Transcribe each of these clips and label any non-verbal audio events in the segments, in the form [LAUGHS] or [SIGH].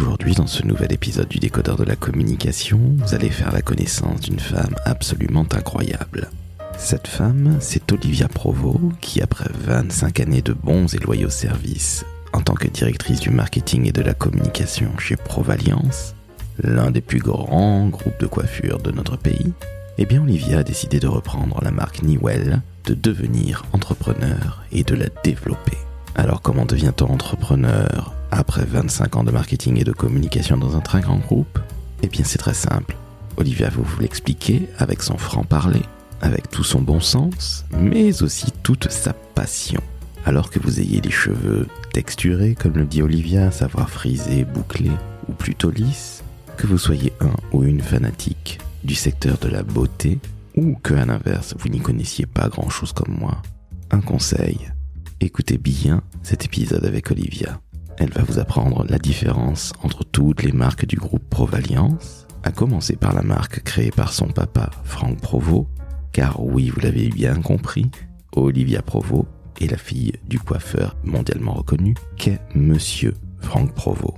Aujourd'hui, dans ce nouvel épisode du décodeur de la communication, vous allez faire la connaissance d'une femme absolument incroyable. Cette femme, c'est Olivia Provo, qui après 25 années de bons et loyaux services, en tant que directrice du marketing et de la communication chez Provaliance, l'un des plus grands groupes de coiffure de notre pays, eh bien Olivia a décidé de reprendre la marque Newell, de devenir entrepreneur et de la développer. Alors comment devient-on entrepreneur après 25 ans de marketing et de communication dans un très grand groupe? Eh bien c'est très simple. Olivia va vous l'expliquer avec son franc-parler, avec tout son bon sens, mais aussi toute sa passion. Alors que vous ayez les cheveux texturés, comme le dit Olivia, savoir frisés, bouclés ou plutôt lisses, que vous soyez un ou une fanatique du secteur de la beauté, ou que à l'inverse vous n'y connaissiez pas grand-chose comme moi, un conseil, écoutez bien cet épisode avec Olivia. Elle va vous apprendre la différence entre toutes les marques du groupe Provaliance, à commencer par la marque créée par son papa Franck Provo, car oui, vous l'avez bien compris, Olivia Provo est la fille du coiffeur mondialement reconnu qu'est Monsieur Franck Provo.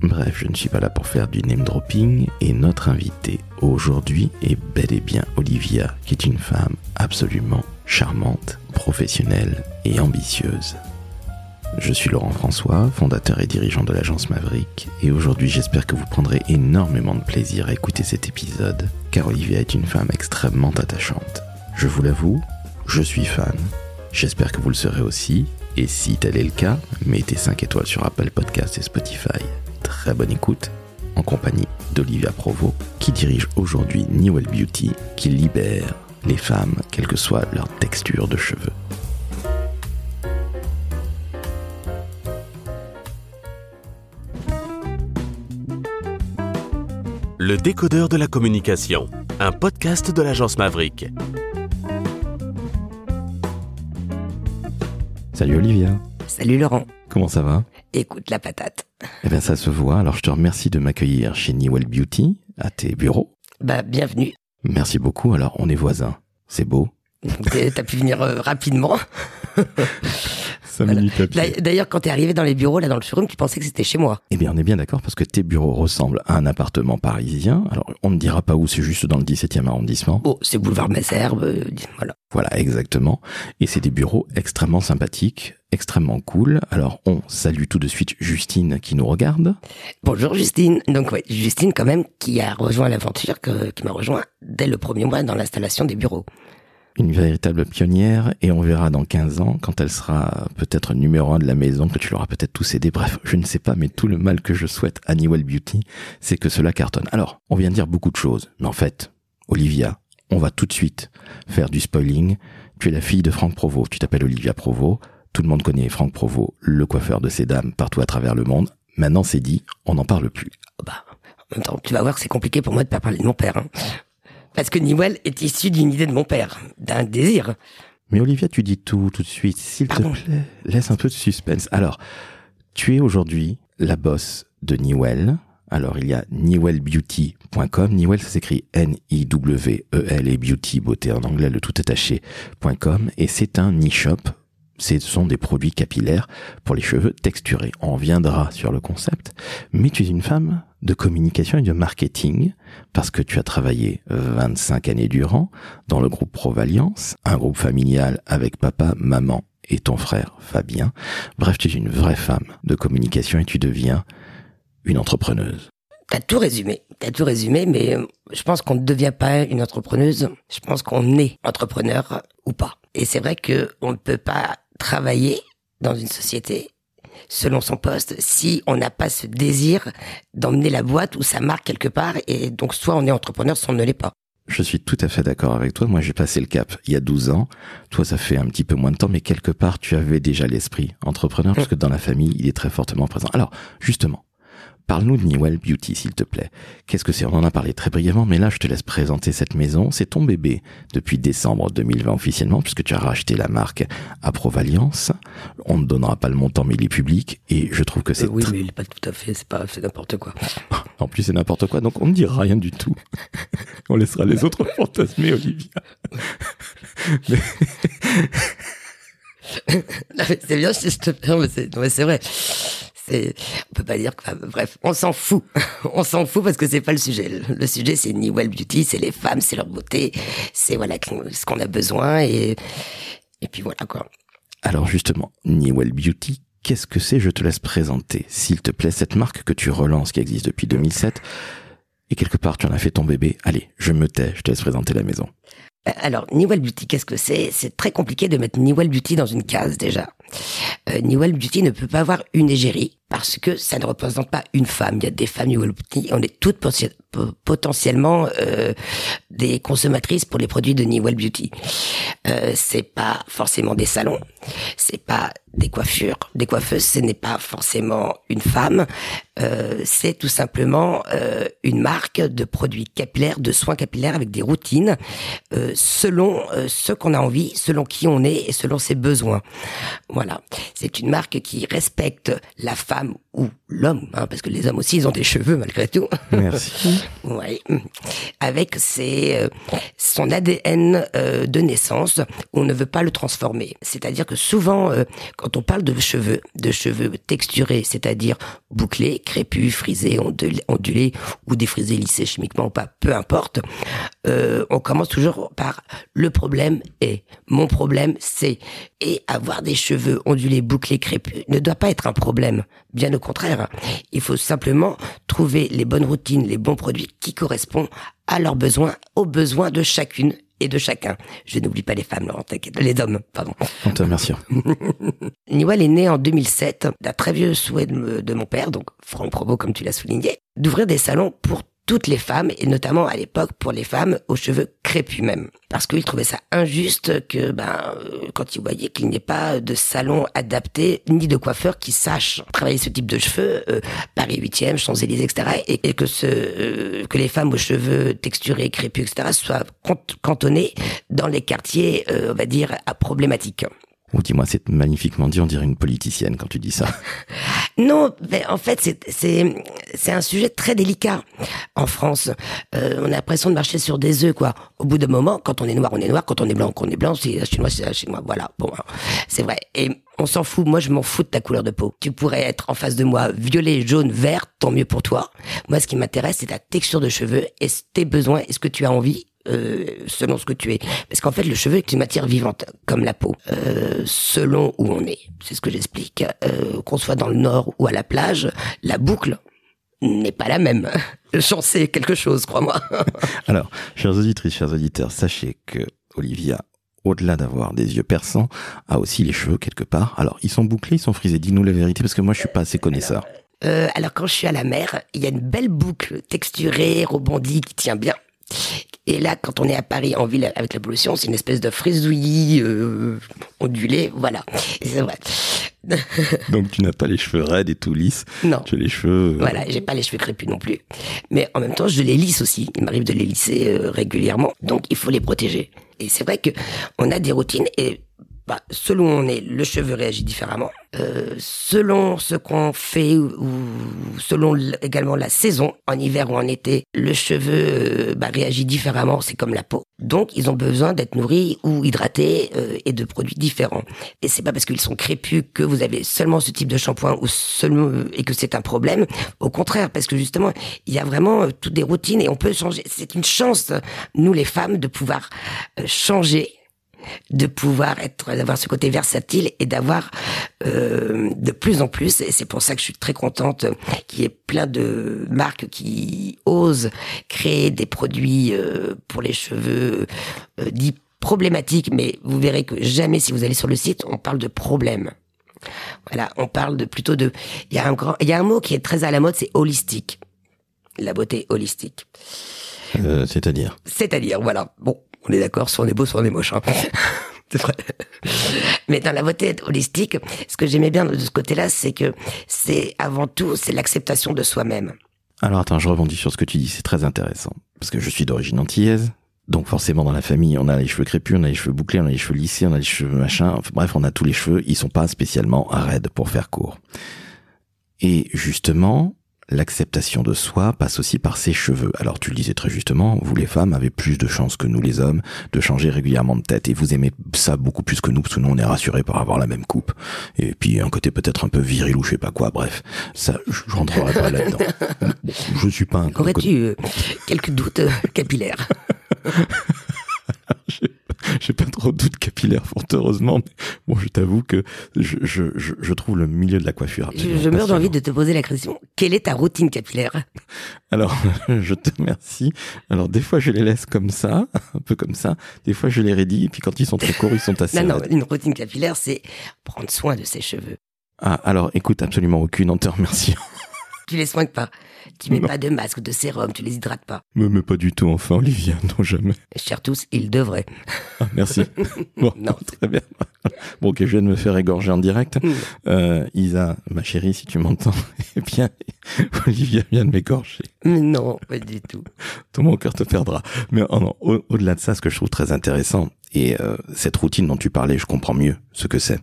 Bref, je ne suis pas là pour faire du name dropping et notre invitée aujourd'hui est bel et bien Olivia, qui est une femme absolument charmante, professionnelle et ambitieuse. Je suis Laurent François, fondateur et dirigeant de l'agence Maverick, et aujourd'hui j'espère que vous prendrez énormément de plaisir à écouter cet épisode, car Olivia est une femme extrêmement attachante. Je vous l'avoue, je suis fan. J'espère que vous le serez aussi, et si tel est le cas, mettez 5 étoiles sur Apple Podcasts et Spotify. Très bonne écoute, en compagnie d'Olivia Provo, qui dirige aujourd'hui Newell Beauty, qui libère les femmes, quelle que soit leur texture de cheveux. Le décodeur de la communication, un podcast de l'agence Maverick. Salut Olivia, Salut Laurent. comment ça va? Écoute la patate. Eh bien ça se voit, alors je te remercie de m'accueillir chez Newell Beauty, à tes bureaux. Bah, bienvenue. Merci beaucoup, alors on est voisins. C'est beau. T'as pu venir euh, rapidement. [LAUGHS] 5 minutes à pied. D'a- D'ailleurs, quand t'es arrivé dans les bureaux, là, dans le showroom, tu pensais que c'était chez moi. Eh bien, on est bien d'accord parce que tes bureaux ressemblent à un appartement parisien. Alors, on ne dira pas où, c'est juste dans le 17e arrondissement. Oh, c'est boulevard Messerbe. euh, voilà. Voilà, exactement. Et c'est des bureaux extrêmement sympathiques, extrêmement cool. Alors, on salue tout de suite Justine qui nous regarde. Bonjour Justine. Donc, ouais, Justine, quand même, qui a rejoint l'aventure, qui m'a rejoint dès le premier mois dans l'installation des bureaux. Une véritable pionnière et on verra dans 15 ans quand elle sera peut-être numéro un de la maison, que tu l'auras peut-être tous aidé. Bref, je ne sais pas, mais tout le mal que je souhaite à Newell Beauty, c'est que cela cartonne. Alors, on vient de dire beaucoup de choses, mais en fait, Olivia, on va tout de suite faire du spoiling. Tu es la fille de Franck Provo, tu t'appelles Olivia Provo, tout le monde connaît Franck Provo, le coiffeur de ces dames partout à travers le monde. Maintenant c'est dit, on n'en parle plus. Bah, en même temps, tu vas voir que c'est compliqué pour moi de pas parler de mon père. hein. Parce que Newell est issu d'une idée de mon père, d'un désir. Mais Olivia, tu dis tout tout de suite, s'il te plaît, laisse un peu de suspense. Alors, tu es aujourd'hui la boss de Newell. Alors, il y a newellbeauty.com. Newell, ça s'écrit N-I-W-E-L et beauty, beauté en anglais, le tout attaché.com. Et c'est un e-shop. Ce sont des produits capillaires pour les cheveux texturés. On reviendra sur le concept. Mais tu es une femme de communication et de marketing parce que tu as travaillé 25 années durant dans le groupe Provaliance, un groupe familial avec papa, maman et ton frère Fabien. Bref, tu es une vraie femme de communication et tu deviens une entrepreneuse. T'as tout résumé. T'as tout résumé, mais euh, je pense qu'on ne devient pas une entrepreneuse. Je pense qu'on est entrepreneur ou pas. Et c'est vrai que on ne peut pas travailler dans une société selon son poste si on n'a pas ce désir d'emmener la boîte ou sa marque quelque part. Et donc, soit on est entrepreneur, soit on ne l'est pas. Je suis tout à fait d'accord avec toi. Moi, j'ai passé le cap il y a 12 ans. Toi, ça fait un petit peu moins de temps, mais quelque part, tu avais déjà l'esprit entrepreneur, parce que dans la famille, il est très fortement présent. Alors, justement, parle-nous de Newell Beauty, s'il te plaît. Qu'est-ce que c'est? On en a parlé très brièvement, mais là, je te laisse présenter cette maison. C'est ton bébé depuis décembre 2020 officiellement, puisque tu as racheté la marque à Provaliance. On ne donnera pas le montant, mais il est public, et je trouve que c'est Euh, oui, mais il est pas tout à fait, c'est pas, c'est n'importe quoi. [LAUGHS] En plus, c'est n'importe quoi, donc on ne dira rien du tout. [LAUGHS] on laissera les autres [LAUGHS] fantasmer, Olivia. Mais- c'est bien je te mais c'est vrai. C'est, on peut pas dire que, enfin, bref, on s'en fout. [LAUGHS] on s'en fout parce que c'est pas le sujet. Le, sujet, c'est ni well beauty, c'est les femmes, c'est leur beauté, c'est voilà ce qu'on a besoin et, et puis voilà quoi. Alors justement, Newell Beauty, qu'est-ce que c'est? Je te laisse présenter, s'il te plaît, cette marque que tu relances, qui existe depuis 2007. Et quelque part, tu en as fait ton bébé. Allez, je me tais, je te laisse présenter la maison. Euh, alors, Newell Beauty, qu'est-ce que c'est? C'est très compliqué de mettre Newell Beauty dans une case déjà. Euh, Newell Beauty ne peut pas avoir une égérie parce que ça ne représente pas une femme. Il y a des femmes Newell Beauty, on est toutes potentiellement euh, des consommatrices pour les produits de Newell Beauty. Euh, c'est pas forcément des salons, c'est pas des coiffures, des coiffeuses, ce n'est pas forcément une femme, euh, c'est tout simplement euh, une marque de produits capillaires, de soins capillaires avec des routines selon ce qu'on a envie, selon qui on est et selon ses besoins. Voilà, c'est une marque qui respecte la femme ou l'homme, hein, parce que les hommes aussi ils ont des cheveux malgré tout. Merci. [LAUGHS] oui, avec ses, euh, son ADN euh, de naissance, on ne veut pas le transformer. C'est-à-dire que souvent, euh, quand on parle de cheveux, de cheveux texturés, c'est-à-dire bouclés, crépus, frisés, ondulés, ondulés ou défrisés, lissés chimiquement ou pas, peu importe, on commence toujours par le problème est, mon problème c'est, et avoir des cheveux ondulés, bouclés, crépus ne doit pas être un problème. Bien au contraire, il faut simplement trouver les bonnes routines, les bons produits qui correspondent à leurs besoins, aux besoins de chacune et de chacun. Je n'oublie pas les femmes, Laurent, t'inquiète. Les hommes, pardon. On te remercie. [LAUGHS] Niwell est né en 2007 d'un très vieux souhait de, de mon père, donc Franck Provo, comme tu l'as souligné, d'ouvrir des salons pour toutes les femmes, et notamment à l'époque pour les femmes aux cheveux crépus même. Parce qu'il trouvait ça injuste que, ben, euh, quand il voyait qu'il n'y ait pas de salon adapté, ni de coiffeur qui sache travailler ce type de cheveux, euh, Paris 8e, Champs-Élysées, etc., et, que ce, euh, que les femmes aux cheveux texturés, crépus, etc., soient cantonnées dans les quartiers, on va dire, à problématiques. Ou dis-moi, c'est magnifiquement dit, on dirait une politicienne quand tu dis ça. [LAUGHS] non, mais en fait, c'est un sujet très délicat en France. Euh, on a l'impression de marcher sur des œufs, quoi. Au bout d'un moment, quand on est noir, on est noir. Quand on est blanc, on est blanc. Si c'est chinois, c'est chinois. Voilà. Bon, hein. c'est vrai. Et on s'en fout. Moi, je m'en fous de ta couleur de peau. Tu pourrais être en face de moi violet, jaune, vert, tant mieux pour toi. Moi, ce qui m'intéresse, c'est ta texture de cheveux et tes besoins? Est-ce que tu as envie? Euh, selon ce que tu es. Parce qu'en fait, le cheveu est une matière vivante, comme la peau, euh, selon où on est. C'est ce que j'explique. Euh, qu'on soit dans le nord ou à la plage, la boucle n'est pas la même. [LAUGHS] J'en sais quelque chose, crois-moi. [LAUGHS] Alors, chers auditrices, chers auditeurs, sachez que Olivia au-delà d'avoir des yeux perçants, a aussi les cheveux quelque part. Alors, ils sont bouclés, ils sont frisés. Dis-nous la vérité, parce que moi, je suis pas assez connaisseur. Euh, alors, quand je suis à la mer, il y a une belle boucle texturée, rebondie, qui tient bien. Et là, quand on est à Paris, en ville, avec la pollution, c'est une espèce de frisouillis euh, ondulé, voilà. C'est vrai. [LAUGHS] Donc tu n'as pas les cheveux raides et tout lisses. Non. Tu as les cheveux. Euh... Voilà, j'ai pas les cheveux crépus non plus. Mais en même temps, je les lisse aussi. Il m'arrive de les lisser euh, régulièrement. Donc il faut les protéger. Et c'est vrai que on a des routines et bah, selon où on est, le cheveu réagit différemment. Euh, selon ce qu'on fait ou, selon également la saison, en hiver ou en été, le cheveu euh, bah, réagit différemment. C'est comme la peau. Donc, ils ont besoin d'être nourris ou hydratés euh, et de produits différents. Et c'est pas parce qu'ils sont crépus que vous avez seulement ce type de shampoing ou seulement et que c'est un problème. Au contraire, parce que justement, il y a vraiment euh, toutes des routines et on peut changer. C'est une chance, nous les femmes, de pouvoir euh, changer de pouvoir être d'avoir ce côté versatile et d'avoir euh, de plus en plus. Et c'est pour ça que je suis très contente qu'il y ait plein de marques qui osent créer des produits euh, pour les cheveux euh, dits problématiques. Mais vous verrez que jamais si vous allez sur le site on parle de problème. Voilà on parle de plutôt de il y a un grand il y a un mot qui est très à la mode c'est holistique. La beauté holistique. Euh, c'est-à-dire? C'est-à-dire voilà. Bon on est d'accord, soit on est beau, soit on est moche. Hein. [LAUGHS] c'est vrai. Mais dans la beauté holistique, ce que j'aimais bien de ce côté-là, c'est que c'est avant tout, c'est l'acceptation de soi-même. Alors attends, je rebondis sur ce que tu dis, c'est très intéressant. Parce que je suis d'origine antillaise, donc forcément dans la famille, on a les cheveux crépus, on a les cheveux bouclés, on a les cheveux lissés, on a les cheveux machin. Enfin, bref, on a tous les cheveux, ils sont pas spécialement raides pour faire court. Et justement, l'acceptation de soi passe aussi par ses cheveux. Alors tu le disais très justement, vous les femmes avez plus de chances que nous les hommes de changer régulièrement de tête et vous aimez ça beaucoup plus que nous parce que nous on est rassurés par avoir la même coupe. Et puis un côté peut-être un peu viril ou je sais pas quoi, bref, ça je rentrerai pas là-dedans. Je suis pas un Aurais-tu euh, quelques doutes euh, capillaires? [LAUGHS] [LAUGHS] j'ai pas trop de doutes capillaires, fort heureusement. Mais bon, je t'avoue que je, je, je, trouve le milieu de la coiffure. Je, je meurs d'envie de te poser la question. Quelle est ta routine capillaire? Alors, [LAUGHS] je te remercie. Alors, des fois, je les laisse comme ça, [LAUGHS] un peu comme ça. Des fois, je les raidis. Et puis, quand ils sont trop courts, ils sont assez. non, non, une routine capillaire, c'est prendre soin de ses cheveux. Ah, alors, écoute, absolument aucune en te remerciant. tu les soignes pas. Tu mets pas de masque, de sérum, tu les hydrates pas. Mais, mais pas du tout, enfin, Olivia, [LAUGHS] non jamais. Chers tous, ils devraient. Ah, merci. [LAUGHS] Bon, non. très bien. Bon, ok, je viens de me faire égorger en direct. Mm. Euh, Isa, ma chérie, si tu m'entends, [LAUGHS] eh bien, Olivia vient de m'égorger. Mais non, pas du tout. Tout mon cœur te perdra. Mais oh au-delà de ça, ce que je trouve très intéressant, et euh, cette routine dont tu parlais, je comprends mieux ce que c'est.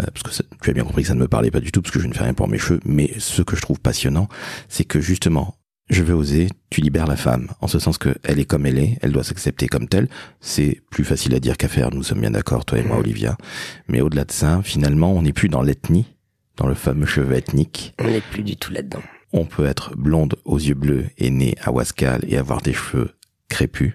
Euh, parce que tu as bien compris que ça ne me parlait pas du tout, parce que je ne fais rien pour mes cheveux. Mais ce que je trouve passionnant, c'est que justement, je vais oser, tu libères la femme, en ce sens que elle est comme elle est, elle doit s'accepter comme telle. C'est plus facile à dire qu'à faire, nous sommes bien d'accord, toi et moi, Olivia. Mais au-delà de ça, finalement, on n'est plus dans l'ethnie, dans le fameux cheveu ethnique. On n'est plus du tout là-dedans. On peut être blonde aux yeux bleus et née à Wascal et avoir des cheveux crépus.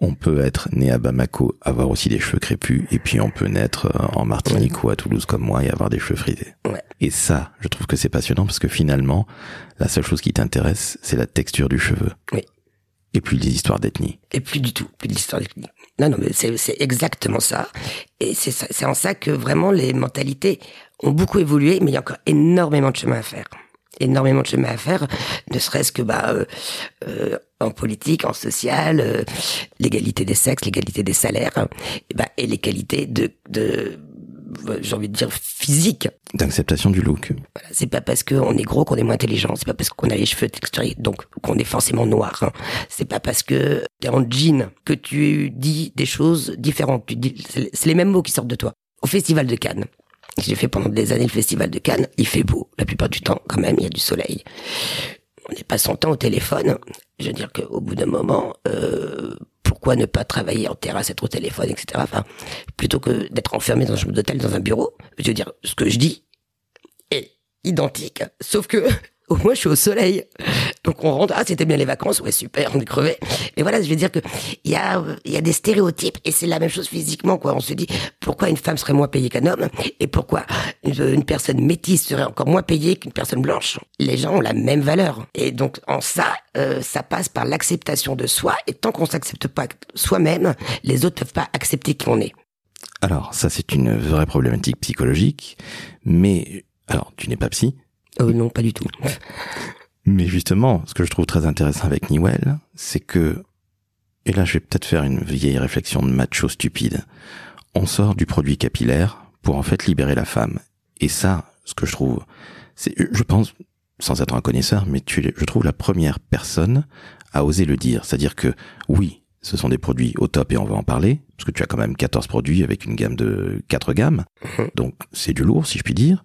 On peut être né à Bamako, avoir aussi des cheveux crépus, et puis on peut naître euh, en Martinique ou à Toulouse comme moi et avoir des cheveux frisés. Et ça, je trouve que c'est passionnant parce que finalement, la seule chose qui t'intéresse, c'est la texture du cheveu. Oui. Et plus des histoires d'ethnie. Et plus du tout, plus l'histoire d'ethnie. Non, non, mais c'est exactement ça. Et c'est en ça que vraiment les mentalités ont beaucoup évolué, mais il y a encore énormément de chemin à faire énormément de chemin à faire, ne serait-ce que bah euh, euh, en politique, en social, euh, l'égalité des sexes, l'égalité des salaires, et, bah, et les qualités de, de j'ai envie de dire physique. D'acceptation du look. Voilà, c'est pas parce qu'on est gros qu'on est moins intelligent, c'est pas parce qu'on a les cheveux texturés donc qu'on est forcément noir. Hein. C'est pas parce que t'es en jean que tu dis des choses différentes. Tu dis, c'est les mêmes mots qui sortent de toi. Au festival de Cannes, j'ai fait pendant des années le festival de Cannes. Il fait beau, la plupart du temps, quand même, il y a du soleil. On n'est pas son temps au téléphone. Je veux dire qu'au bout d'un moment, euh, pourquoi ne pas travailler en terrasse, être au téléphone, etc. Enfin, plutôt que d'être enfermé dans un chambre d'hôtel, dans un bureau. Je veux dire, ce que je dis est identique, sauf que au je suis au soleil. Donc on rentre, ah c'était bien les vacances, ouais super, on est crevé. Mais voilà, je veux dire que il y a il y a des stéréotypes et c'est la même chose physiquement quoi. On se dit pourquoi une femme serait moins payée qu'un homme et pourquoi une, personne métisse serait encore moins payée qu'une personne blanche? Les gens ont la même valeur et donc en ça euh, ça passe par l'acceptation de soi et tant qu'on s'accepte pas soi-même, les autres peuvent pas accepter qui on est. Alors ça c'est une vraie problématique psychologique, mais alors tu n'es pas psy, euh, non, pas du tout. Mais justement, ce que je trouve très intéressant avec Newell, c'est que, et là je vais peut-être faire une vieille réflexion de macho stupide, on sort du produit capillaire pour en fait libérer la femme. Et ça, ce que je trouve, c'est, je pense, sans être un connaisseur, mais tu je trouve la première personne à oser le dire. C'est-à-dire que, oui, ce sont des produits au top et on va en parler, parce que tu as quand même 14 produits avec une gamme de 4 gammes. Mhm. Donc c'est du lourd, si je puis dire.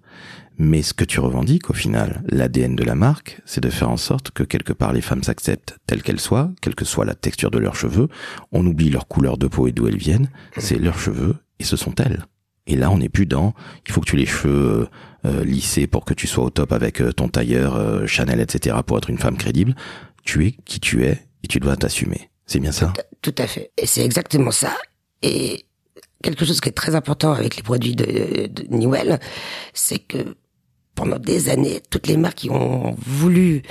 Mais ce que tu revendiques au final, l'ADN de la marque, c'est de faire en sorte que quelque part les femmes s'acceptent telles qu'elles soient, quelle que soit la texture de leurs cheveux. On oublie leur couleur de peau et d'où elles viennent. C'est leurs cheveux et ce sont elles. Et là, on n'est plus dans, il faut que tu aies les cheveux euh, lissés pour que tu sois au top avec euh, ton tailleur euh, Chanel, etc. pour être une femme crédible. Tu es qui tu es et tu dois t'assumer. C'est bien ça? Tout, à fait. Et c'est exactement ça. Et quelque chose qui est très important avec les produits de, de Newell, c'est que pendant des années, toutes les marques qui ont voulu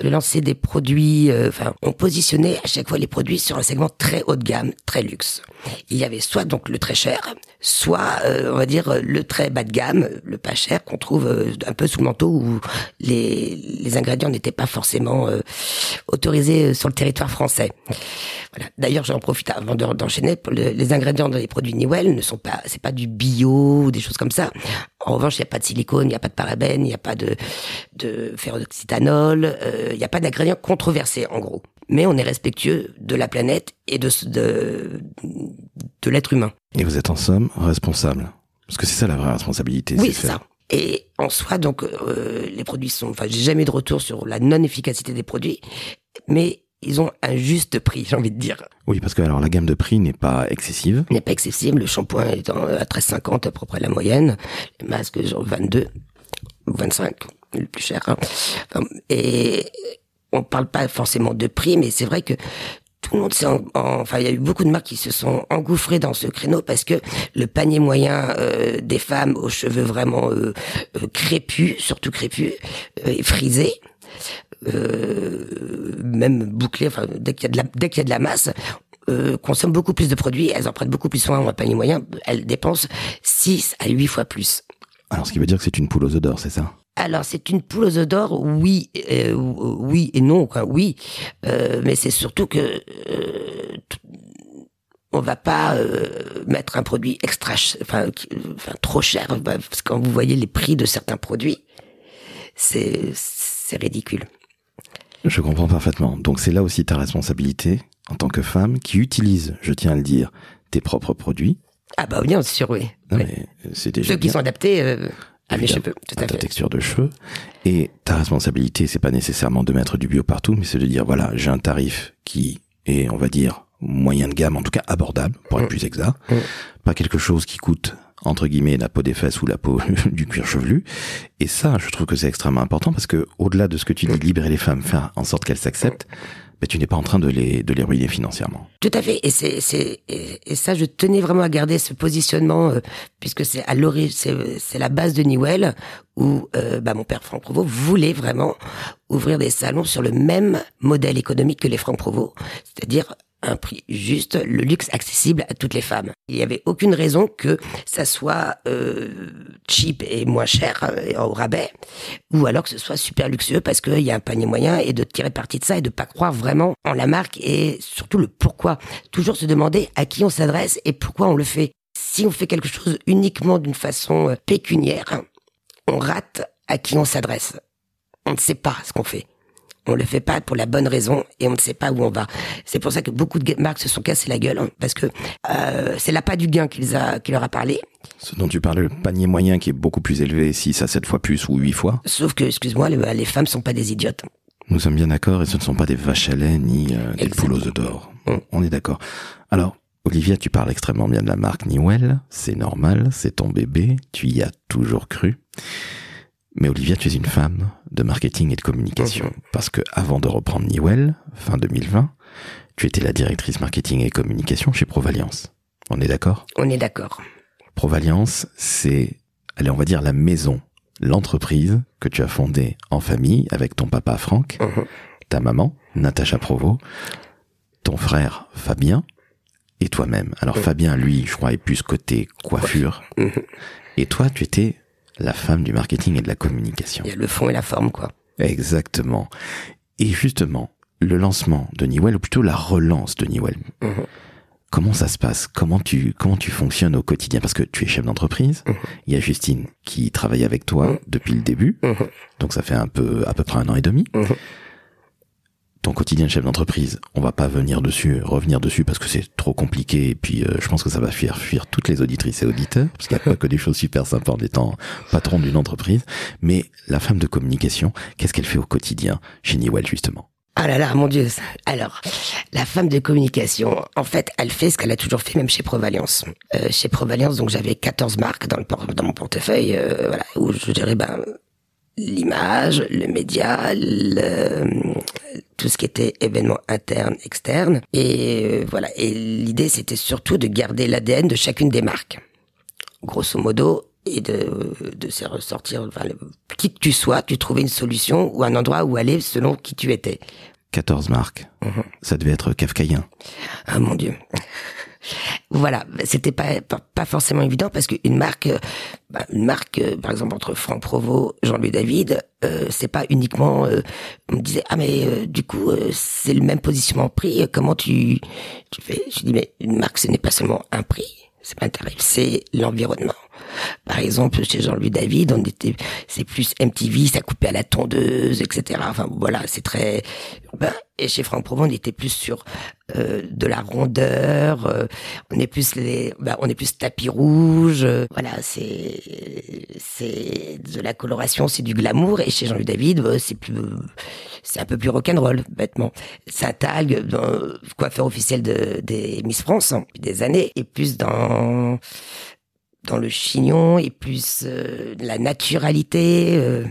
lancer des produits, euh, enfin, ont positionné à chaque fois les produits sur un segment très haut de gamme, très luxe. Il y avait soit donc le très cher, soit euh, on va dire le très bas de gamme, le pas cher qu'on trouve euh, un peu sous le manteau où les, les ingrédients n'étaient pas forcément autorisés sur le territoire français. Voilà. D'ailleurs, j'en profite avant d'enchaîner. les ingrédients dans les produits Newell ne sont pas, c'est pas du bio ou des choses comme ça. En revanche, il n'y a pas de silicone, il n'y a pas de parabènes, il n'y a pas de, de ferroxytanol, il n'y a pas d'ingrédients controversés en gros mais on est respectueux de la planète et de, de, de l'être humain. Et vous êtes en somme responsable. Parce que c'est ça la vraie responsabilité. Oui, c'est ça. Et en soi, donc, euh, les produits sont. Enfin, j'ai jamais eu de retour sur la non-efficacité des produits, mais ils ont un juste prix, j'ai envie de dire. Oui, parce que alors la gamme de prix n'est pas excessive. N'est pas excessive. Le shampoing est en- à 13,50 à peu près la moyenne. Les masques genre 22 ou 25, le plus cher. hein. Et on parle pas forcément de prix, mais c'est vrai que tout le monde s'est en- en- enfin il y a eu beaucoup de marques qui se sont engouffrées dans ce créneau parce que le panier moyen euh, des femmes aux cheveux vraiment euh, euh, crépus surtout crépus et frisés même bouclés dès qu'il y a de la y a de la masse euh, consomment beaucoup plus de produits elles en prennent beaucoup plus soin panier moyen elles dépensent 6 à 8 fois plus Alors, ce qui veut dire que c'est une poule aux d'or, c'est ça? Alors c'est une poule aux œufs d'or, oui, euh, oui et non, quoi, oui, Euh, mais c'est surtout que euh, on va pas euh, mettre un produit extra, enfin, trop cher, bah, parce que quand vous voyez les prix de certains produits, c'est c'est ridicule. Je comprends parfaitement. Donc c'est là aussi ta responsabilité en tant que femme qui utilise, je tiens à le dire, tes propres produits. Ah bah bien sûr, oui. Oui. c'est déjà Ceux qui sont adaptés euh, à mes Évidemment, cheveux, tout à à ta fait. texture de cheveux. Et ta responsabilité, c'est pas nécessairement de mettre du bio partout, mais c'est de dire voilà, j'ai un tarif qui est, on va dire, moyen de gamme, en tout cas abordable, pour être Mm. plus exact. Mm. Pas quelque chose qui coûte entre guillemets la peau des fesses ou la peau [LAUGHS] du cuir chevelu. Et ça, je trouve que c'est extrêmement important parce que au-delà de ce que tu dis, libérer les femmes, faire en sorte qu'elles s'acceptent, ben, tu n'es pas en train de les de les ruiner financièrement. Tout à fait. Et c'est c'est et, et ça, je tenais vraiment à garder ce positionnement euh, puisque c'est à l'origine, c'est c'est la base de Newell où euh, bah, mon père Franck Provost voulait vraiment ouvrir des salons sur le même modèle économique que les Franck Provost, c'est-à-dire un prix juste, le luxe accessible à toutes les femmes. Il n'y avait aucune raison que ça soit euh, cheap et moins cher euh, au rabais, ou alors que ce soit super luxueux parce qu'il y a un panier moyen et de tirer parti de ça et de pas croire vraiment en la marque et surtout le pourquoi. Toujours se demander à qui on s'adresse et pourquoi on le fait. Si on fait quelque chose uniquement d'une façon euh, pécuniaire, on rate à qui on s'adresse. On ne sait pas ce qu'on fait. On le fait pas pour la bonne raison et on ne sait pas où on va. C'est pour ça que beaucoup de marques se sont cassées la gueule hein, parce que euh, c'est l'appât du gain qui, les a, qui leur a parlé. Ce dont tu parlais, le panier moyen qui est beaucoup plus élevé, 6 à 7 fois plus ou 8 fois. Sauf que, excuse-moi, les, femmes sont pas des idiotes. Nous sommes bien d'accord et ce ne sont pas des vaches à lait ni euh, des poules aux d'or. Mm. On est d'accord. Alors, Olivia, tu parles extrêmement bien de la marque Newell. C'est normal, c'est ton bébé. Tu y as toujours cru. Mais Olivia, tu es une femme de marketing et de communication. Parce que avant de reprendre Newell, fin 2020, tu étais la directrice marketing et communication chez Provaliance. On est d'accord? On est d'accord. Provaliance, c'est, allez, on va dire la maison, l'entreprise que tu as fondée en famille avec ton papa Franck, Mhm. ta maman, Natacha Provo, ton frère Fabien et toi-même. Alors Mhm. Fabien, lui, je crois, est plus côté coiffure. Mhm. Et toi, tu étais la femme du marketing et de la communication. Il y a le fond et la forme, quoi. Exactement. Et justement, le lancement de Newell, ou plutôt la relance de Newell, Mhm. comment ça se passe? Comment tu comment tu fonctionnes au quotidien? Parce que tu es chef d'entreprise. Mhm. Il y a Justine qui travaille avec toi Mhm. depuis le début, donc ça fait un peu à peu près un an et demi. Ton quotidien de chef d'entreprise, on va pas venir dessus, revenir dessus parce que c'est trop compliqué et puis euh, je pense que ça va faire fuir toutes les auditrices et auditeurs parce qu'il n'y a pas que des choses super sympas en étant patron d'une entreprise. Mais la femme de communication, qu'est-ce qu'elle fait au quotidien chez Newell justement? Ah là là, mon Dieu. Alors, la femme de communication, en fait, elle fait ce qu'elle a toujours fait, même chez Provaliance. Euh, chez Provaliance, donc j'avais 14 marques dans, le dans mon portefeuille, euh, voilà, où je dirais ben l'image, le média, le, tout ce qui était événements internes, externes. Et euh, voilà. Et l'idée, c'était surtout de garder l'ADN de chacune des marques. Grosso modo, et de, de se ressortir, enfin, le- qui que tu sois, tu trouvais une solution ou un endroit où aller selon qui tu étais. 14 marques. Mhm. Ça devait être kafkaïen. Ah mon dieu. Voilà, c'était pas, pas forcément évident parce qu'une marque, euh, bah, une marque, euh, par exemple entre Franck Provost, Jean-Louis David, euh, c'est pas uniquement. euh, on me disait ah mais euh, du coup euh, c'est le même positionnement prix. Comment tu tu fais? Je dis mais une marque ce n'est pas seulement un prix, c'est pas un tarif, c'est l'environnement. Par exemple chez Jean-Louis David, on était c'est plus MTV, ça coupait à la tondeuse, etc. Enfin voilà, c'est très urbain. Et chez Franck Provo, on était plus sur euh, de la rondeur, euh, on est plus les, bah, on est plus tapis rouge. euh, voilà, c'est c'est de la coloration, c'est du glamour. Et chez Jean-Louis David, euh, c'est plus, c'est un peu plus rock'n'roll, bêtement. Saint-Algue, dans- coiffeur officiel de, des Miss France hein, depuis des années, et plus dans dans le chignon et plus euh, la naturalité. euh,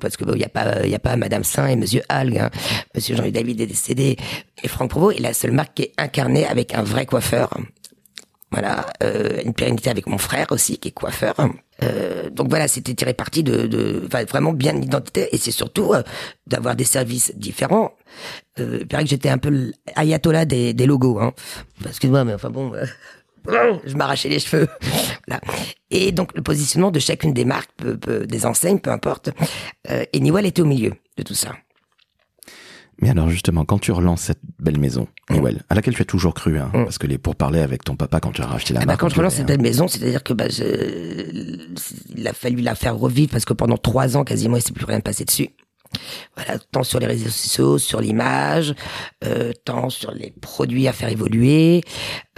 parce que bon, il y a pas, il a pas Madame Saint et Monsieur Algue. hein. Monsieur Jean-Louis David est décédé et Franck Provost est la seule marque qui est incarnée avec un vrai coiffeur. Voilà, euh, une pérennité avec mon frère aussi qui est coiffeur. Euh, donc voilà, c'était tiré parti de, de vraiment bien l'identité et c'est surtout euh, d'avoir des services différents. Euh, il paraît que j'étais un peu l'ayatollah des, des logos, hein. Parce que moi, mais enfin bon. Je m'arrachais les cheveux. [LAUGHS] Voilà. Et donc le positionnement de chacune des marques, peu- peu- des enseignes, peu importe. Euh, et Niwell était au milieu de tout ça. Mais alors justement, quand tu relances cette belle maison, Mm. Newell, à laquelle tu as toujours cru, hein, parce que les pourparlers avec ton papa quand tu as racheté la Ah bah, marque. quand je relance cette hein. belle maison, c'est-à-dire que bah, je- il a fallu la faire revivre parce que pendant trois ans quasiment il s'est plus rien passé dessus. Voilà, tant sur les réseaux sociaux, sur l'image, euh, tant sur les produits à faire évoluer,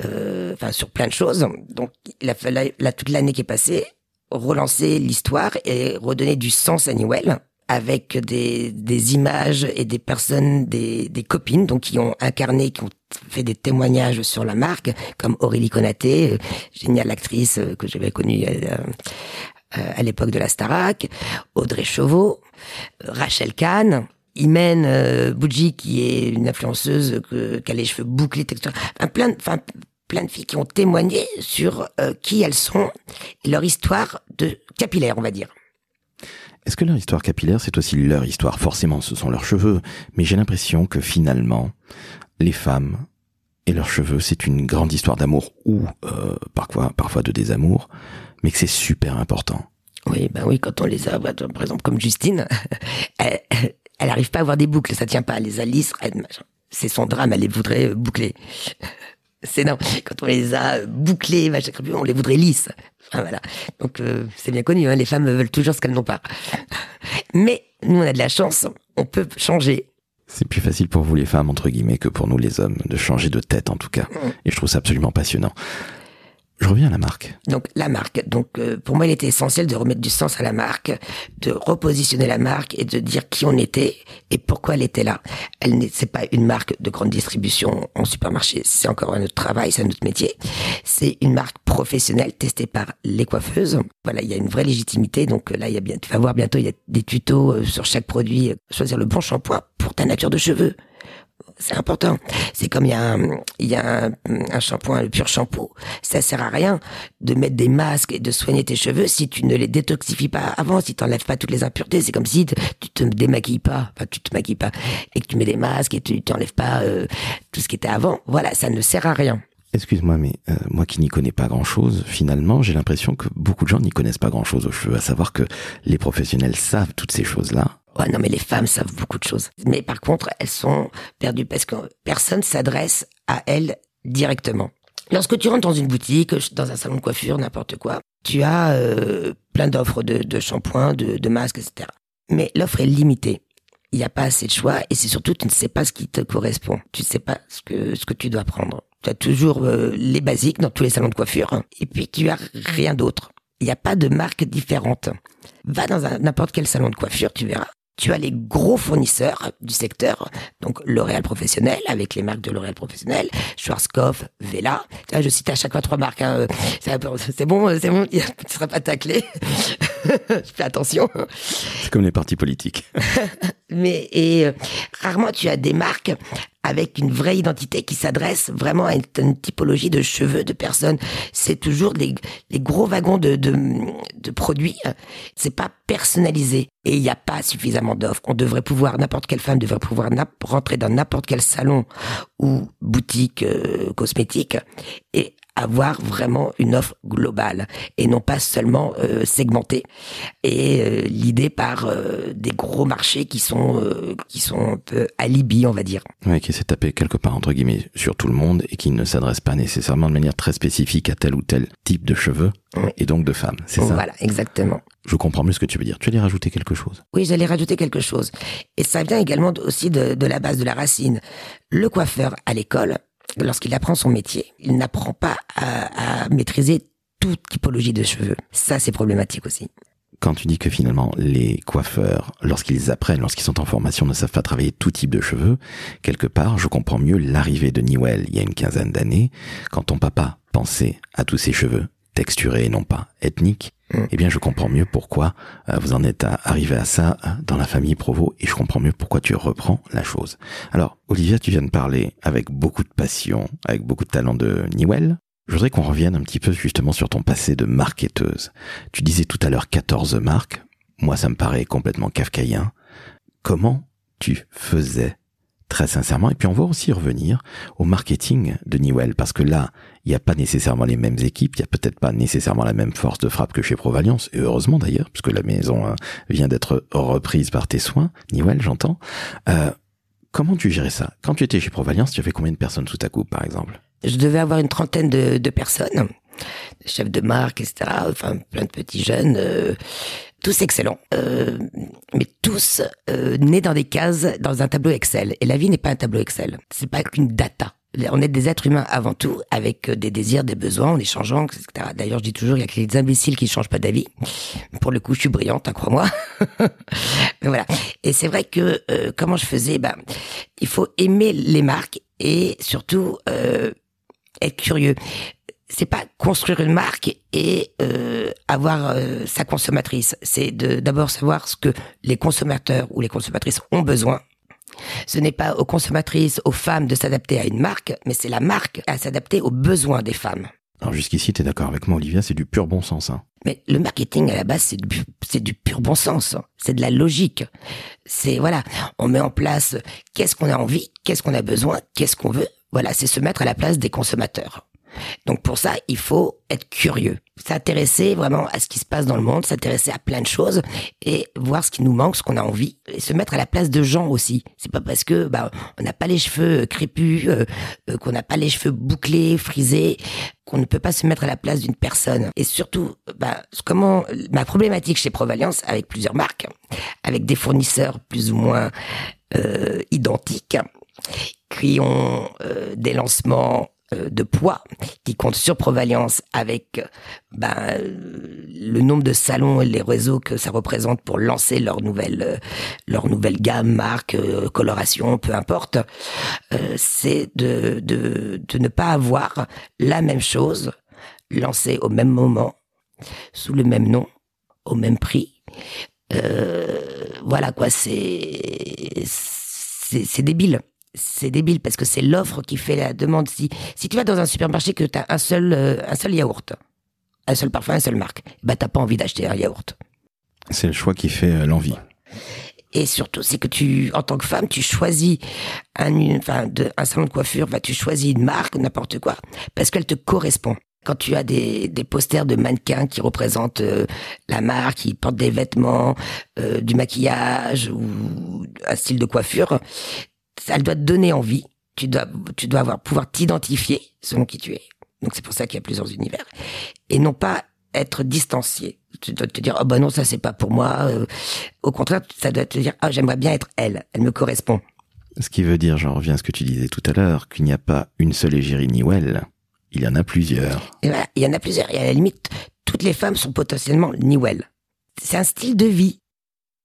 euh, enfin sur plein de choses. Donc il a fallu là toute l'année qui est passée relancer l'histoire et redonner du sens à Newell avec des, des images et des personnes, des, des copines, donc qui ont incarné, qui ont fait des témoignages sur la marque, comme Aurélie Konaté, euh, géniale actrice euh, que j'avais connue euh, à l'époque de la Starac, Audrey Chauveau, euh, Rachel Kahn, Imen euh, qui est une influenceuse que, qui a les cheveux bouclés, etc. Enfin, plein, de- enfin, plein de filles qui ont témoigné sur euh, qui elles sont et leur histoire de capillaire, on va dire. Est-ce que leur histoire capillaire, c'est aussi leur histoire? Forcément, ce sont leurs cheveux, mais j'ai l'impression que finalement, les femmes et leurs cheveux, c'est une grande histoire d'amour ou euh, parfois, parfois de désamour, mais que c'est super important. Oui, ben oui, quand on les a, bah, par exemple comme Justine, [LAUGHS] elle, elle arrive pas à avoir des boucles, ça tient pas, elle les a lisses, elle- machin. c'est son drame, elle les voudrait euh, boucler. [LAUGHS] C'est non, quand on les a euh, bouclées, on les voudrait lisses. Enfin, voilà. Donc euh, c'est bien connu, hein, les femmes veulent toujours ce qu'elles n'ont pas. [LAUGHS] Mais nous, on a de la chance, on peut changer. C'est plus facile pour vous les femmes, entre guillemets, que pour nous les hommes, de changer de tête en tout cas. Et je trouve ça absolument passionnant. Je reviens à la marque. Donc la marque. Donc euh, pour moi, il était essentiel de remettre du sens à la marque, de repositionner la marque et de dire qui on était et pourquoi elle était là. Elle n'est c'est pas une marque de grande distribution en supermarché, c'est encore un autre travail, c'est un autre métier. C'est une marque professionnelle testée par les coiffeuses. Voilà, il y a une vraie légitimité. Donc euh, là, il y a bien, tu vas voir bientôt, il y a des tutos euh, sur chaque produit, euh, choisir le bon shampoing pour ta nature de cheveux. C'est important. C'est comme il y a un, il y a un, un shampoing, le pur shampoo. Ça sert à rien de mettre des masques et de soigner tes cheveux si tu ne les détoxifies pas avant, si tu n'enlèves pas toutes les impuretés. C'est comme si tu te démaquilles pas, enfin tu te maquilles pas, et que tu mets des masques et tu t'enlèves pas euh, tout ce qui était avant. Voilà, ça ne sert à rien. Excuse-moi, mais euh, moi qui n'y connais pas grand-chose, finalement, j'ai l'impression que beaucoup de gens n'y connaissent pas grand-chose aux cheveux, à savoir que les professionnels savent toutes ces choses-là. Ouais, non, mais les femmes savent beaucoup de choses. Mais par contre, elles sont perdues parce que personne s'adresse à elles directement. Lorsque tu rentres dans une boutique, dans un salon de coiffure, n'importe quoi, tu as euh, plein d'offres de, de shampoings, de, de masques, etc. Mais l'offre est limitée. Il n'y a pas assez de choix et c'est surtout tu ne sais pas ce qui te correspond. Tu ne sais pas ce que ce que tu dois prendre. Tu as toujours euh, les basiques dans tous les salons de coiffure hein. et puis tu as rien d'autre. Il n'y a pas de marque différente. Va dans n'importe quel salon de coiffure, tu verras. Tu as les gros fournisseurs du secteur, donc L'Oréal professionnel avec les marques de L'Oréal professionnel, Schwarzkopf, Vela. Je cite à chaque fois trois marques. hein. Peu- c'est bon, c'est bon, [LAUGHS] tu ne seras pas taclé. [LAUGHS] je fais attention. C'est comme les partis politiques. [LAUGHS] Mais et euh, rarement tu as des marques avec une vraie identité qui s'adresse vraiment à une, une typologie de cheveux de personnes. C'est toujours des, des gros wagons de, de, de produits. C'est pas personnalisé et il n'y a pas suffisamment d'offres. On devrait pouvoir, n'importe quelle femme devrait pouvoir rentrer dans n'importe quel salon ou boutique euh, cosmétique et avoir vraiment une offre globale et non pas seulement euh, segmentée et euh, l'idée par euh, des gros marchés qui sont euh, qui sont un peu alibi on va dire Ouais, qui s'est tapé quelque part entre guillemets sur tout le monde et qui ne s'adresse pas nécessairement de manière très spécifique à tel ou tel type de cheveux Oui. et donc de femmes. C'est ça? voilà exactement Je comprends mieux ce que tu veux dire. Tu allais rajouter quelque chose? Oui, j'allais rajouter quelque chose. Et ça vient également aussi de, de la base de la racine. Le coiffeur à l'école, lorsqu'il apprend son métier, il n'apprend pas à, maîtriser toute typologie de cheveux. Ça, c'est problématique aussi quand tu dis que finalement les coiffeurs, lorsqu'ils apprennent, lorsqu'ils sont en formation, ne savent pas travailler tout type de cheveux, quelque part, je comprends mieux l'arrivée de Newell il y a une quinzaine d'années, quand ton papa pensait à tous ses cheveux, et non pas ethniques, mm. eh bien je comprends mieux pourquoi euh, vous en êtes arrivé à ça euh, dans la famille Provo et je comprends mieux pourquoi tu reprends la chose. Alors, Olivia, tu viens de parler avec beaucoup de passion, avec beaucoup de talent de Newell, je voudrais qu'on revienne un petit peu justement sur ton passé de marketeuse. Tu disais tout à l'heure 14 marques. Moi, ça me paraît complètement kafkaïen. Comment tu faisais très sincèrement. Et puis on va aussi revenir au marketing de Newell, parce que là, il n'y a pas nécessairement les mêmes équipes, il n'y a peut-être pas nécessairement la même force de frappe que chez Provaliance, et heureusement d'ailleurs, puisque la maison hein, vient d'être reprise par tes soins, Newell, j'entends. Euh, comment tu gérais ça? Quand tu étais chez Provaliance, tu avais combien de personnes sous ta coupe, par exemple? Je devais avoir une trentaine de, de personnes, chefs de marque, etc. Enfin, plein de petits jeunes, euh, tous excellents, euh, mais tous euh, nés dans des cases, dans un tableau Excel. Et la vie n'est pas un tableau Excel. C'est pas qu'une data. On est des êtres humains avant tout, avec des désirs, des besoins, en échangeant, etc. D'ailleurs, je dis toujours, il y a que les imbéciles qui ne changent pas d'avis. Pour le coup, je suis brillante, hein, crois-moi. Mais [LAUGHS] voilà. Et c'est vrai que comment je faisais, ben, il faut aimer les marques et surtout euh, être curieux. C'est pas construire une marque et euh, avoir euh, sa consommatrice. C'est d'abord savoir ce que les consommateurs ou les consommatrices ont besoin. Ce n'est pas aux consommatrices, aux femmes de s'adapter à une marque, mais c'est la marque à s'adapter aux besoins des femmes. Alors jusqu'ici, tu es d'accord avec moi, Olivia, c'est du pur bon sens. Hein. Mais le marketing, à la base, c'est du, c'est du pur bon sens. C'est de la logique. C'est, voilà, on met en place qu'est-ce qu'on a envie, qu'est-ce qu'on a besoin, qu'est-ce qu'on veut. Voilà, c'est se mettre à la place des consommateurs. Donc pour ça, il faut être curieux, s'intéresser vraiment à ce qui se passe dans le monde, s'intéresser à plein de choses et voir ce qui nous manque, ce qu'on a envie, et se mettre à la place de gens aussi. C'est pas parce que bah on n'a pas les cheveux euh, crépus, euh, euh, qu'on n'a pas les cheveux bouclés, frisés, qu'on ne peut pas se mettre à la place d'une personne. Et surtout, bah, comment ma problématique chez Provaliance avec plusieurs marques, avec des fournisseurs plus ou moins identiques, qui ont des lancements euh, de poids qui compte sur Provaliance avec ben, le nombre de salons et les réseaux que ça représente pour lancer leur nouvelle euh, leur nouvelle gamme, marque, euh, coloration, peu importe, c'est de, de, de ne pas avoir la même chose lancée au même moment, sous le même nom, au même prix. voilà quoi, c'est c'est débile c'est débile parce que c'est l'offre qui fait la demande. Si, si tu vas dans un supermarché que tu as un seul, euh, un seul yaourt, un seul parfum, une seule marque, bah t'as pas envie d'acheter un yaourt. C'est le choix qui fait euh, l'envie. Et surtout, c'est que tu, en tant que femme, tu choisis un, enfin, de, un salon de coiffure, bah, tu choisis une marque, n'importe quoi, parce qu'elle te correspond. Quand tu as des, des posters de mannequins qui représentent euh, la marque, qui portent des vêtements, du maquillage ou un style de coiffure, elle doit te donner envie. Tu dois, tu dois avoir, pouvoir t'identifier selon qui tu es. Donc c'est pour ça qu'il y a plusieurs univers. Et non pas être distancié. Tu dois te dire, oh bah non, ça c'est pas pour moi. Euh, au contraire, ça doit te dire, ah, j'aimerais bien être elle. Elle me correspond. Ce qui veut dire, j'en reviens à ce que tu disais tout à l'heure, qu'il n'y a pas une seule égérie Newell. Il y en a plusieurs. Et voilà, il y en a plusieurs. Et à la limite, toutes les femmes sont potentiellement Newell. C'est un style de vie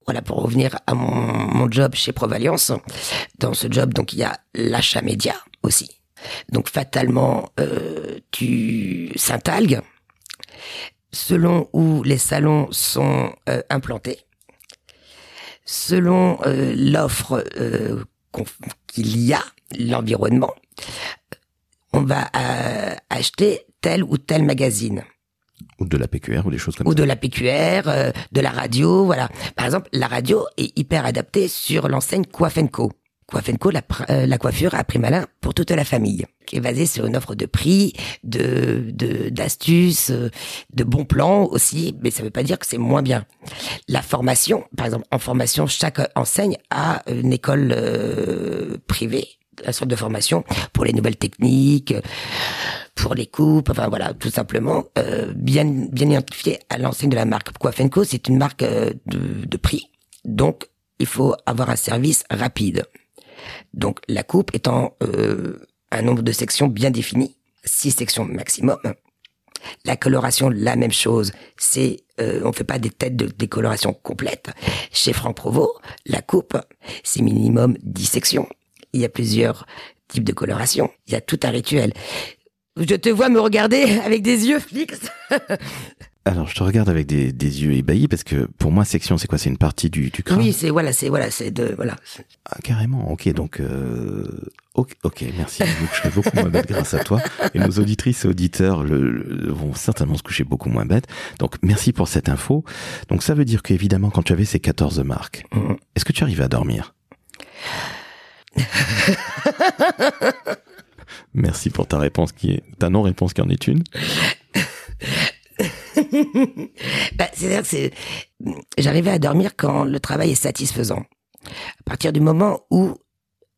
voilà, pour revenir à mon, mon job chez Provaliance, dans ce job, donc il y a l'achat média aussi. Donc fatalement, euh, tu s'intalgues selon où les salons sont euh, implantés, selon euh, l'offre euh, qu'il y a, l'environnement, on va euh, acheter tel ou tel magazine. Ou de la PQR ou des choses comme ou ça. Ou de la PQR, euh, de la radio, voilà. Par exemple, la radio est hyper adaptée sur l'enseigne Coiffenco. Coiffenco, la, euh, la coiffure à prix malin pour toute la famille, qui est basée sur une offre de prix, de d'astuces, de, de bons plans aussi, mais ça ne veut pas dire que c'est moins bien. La formation, par exemple, en formation, chaque enseigne a une école euh, privée, un centre de formation pour les nouvelles techniques, pour les coupes, enfin voilà, tout simplement euh, bien bien identifié à l'enseigne de la marque. Pourquoi Fenco C'est une marque euh, de, de prix, donc il faut avoir un service rapide. Donc la coupe étant euh, un nombre de sections bien défini, six sections maximum. La coloration, la même chose. C'est, euh, on fait pas des têtes de décoloration complètes. Chez Franck Provo, la coupe, c'est minimum 10 sections. Il y a plusieurs types de coloration. Il y a tout un rituel. Je te vois me regarder [LAUGHS] avec des yeux fixes. [LAUGHS] Alors, je te regarde avec des, des yeux ébahis parce que pour moi, section, c'est quoi? C'est une partie du, du crâne? Oui, c'est voilà, c'est voilà, c'est de voilà. Ah, carrément. Ok, donc euh, ok, ok, merci. Je coucher beaucoup moins bête grâce à toi. Et nos auditrices et auditeurs le, le- vont certainement se coucher beaucoup moins bête. Donc, merci pour cette info. Donc, ça veut dire qu'évidemment, quand tu avais ces 14 marques, Mhm. est-ce que tu arrives à dormir? [LAUGHS] Merci pour ta réponse qui est ta non-réponse qui en est une. [LAUGHS] Bah, C'est-à-dire que j'arrivais à dormir quand le travail est satisfaisant. À partir du moment où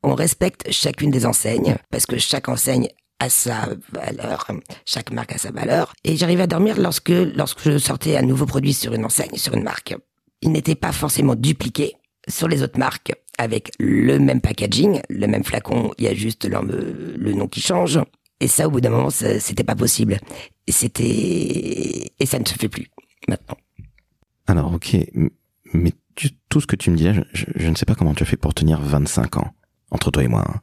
on respecte chacune des enseignes, parce que chaque enseigne a sa valeur, chaque marque a sa valeur, et j'arrivais à dormir lorsque, lorsque je sortais un nouveau produit sur une enseigne, sur une marque. Il n'était pas forcément dupliqué sur les autres marques avec le même packaging, le même flacon, il y a juste le, le nom qui change. Et ça, au bout d'un moment, c'était pas possible. Et c'était, et ça ne se fait plus maintenant. Alors, ok, mais tu- tout ce que tu me dis là, je, je- je ne sais pas comment tu as fait pour tenir 25 ans, entre toi et moi. hein.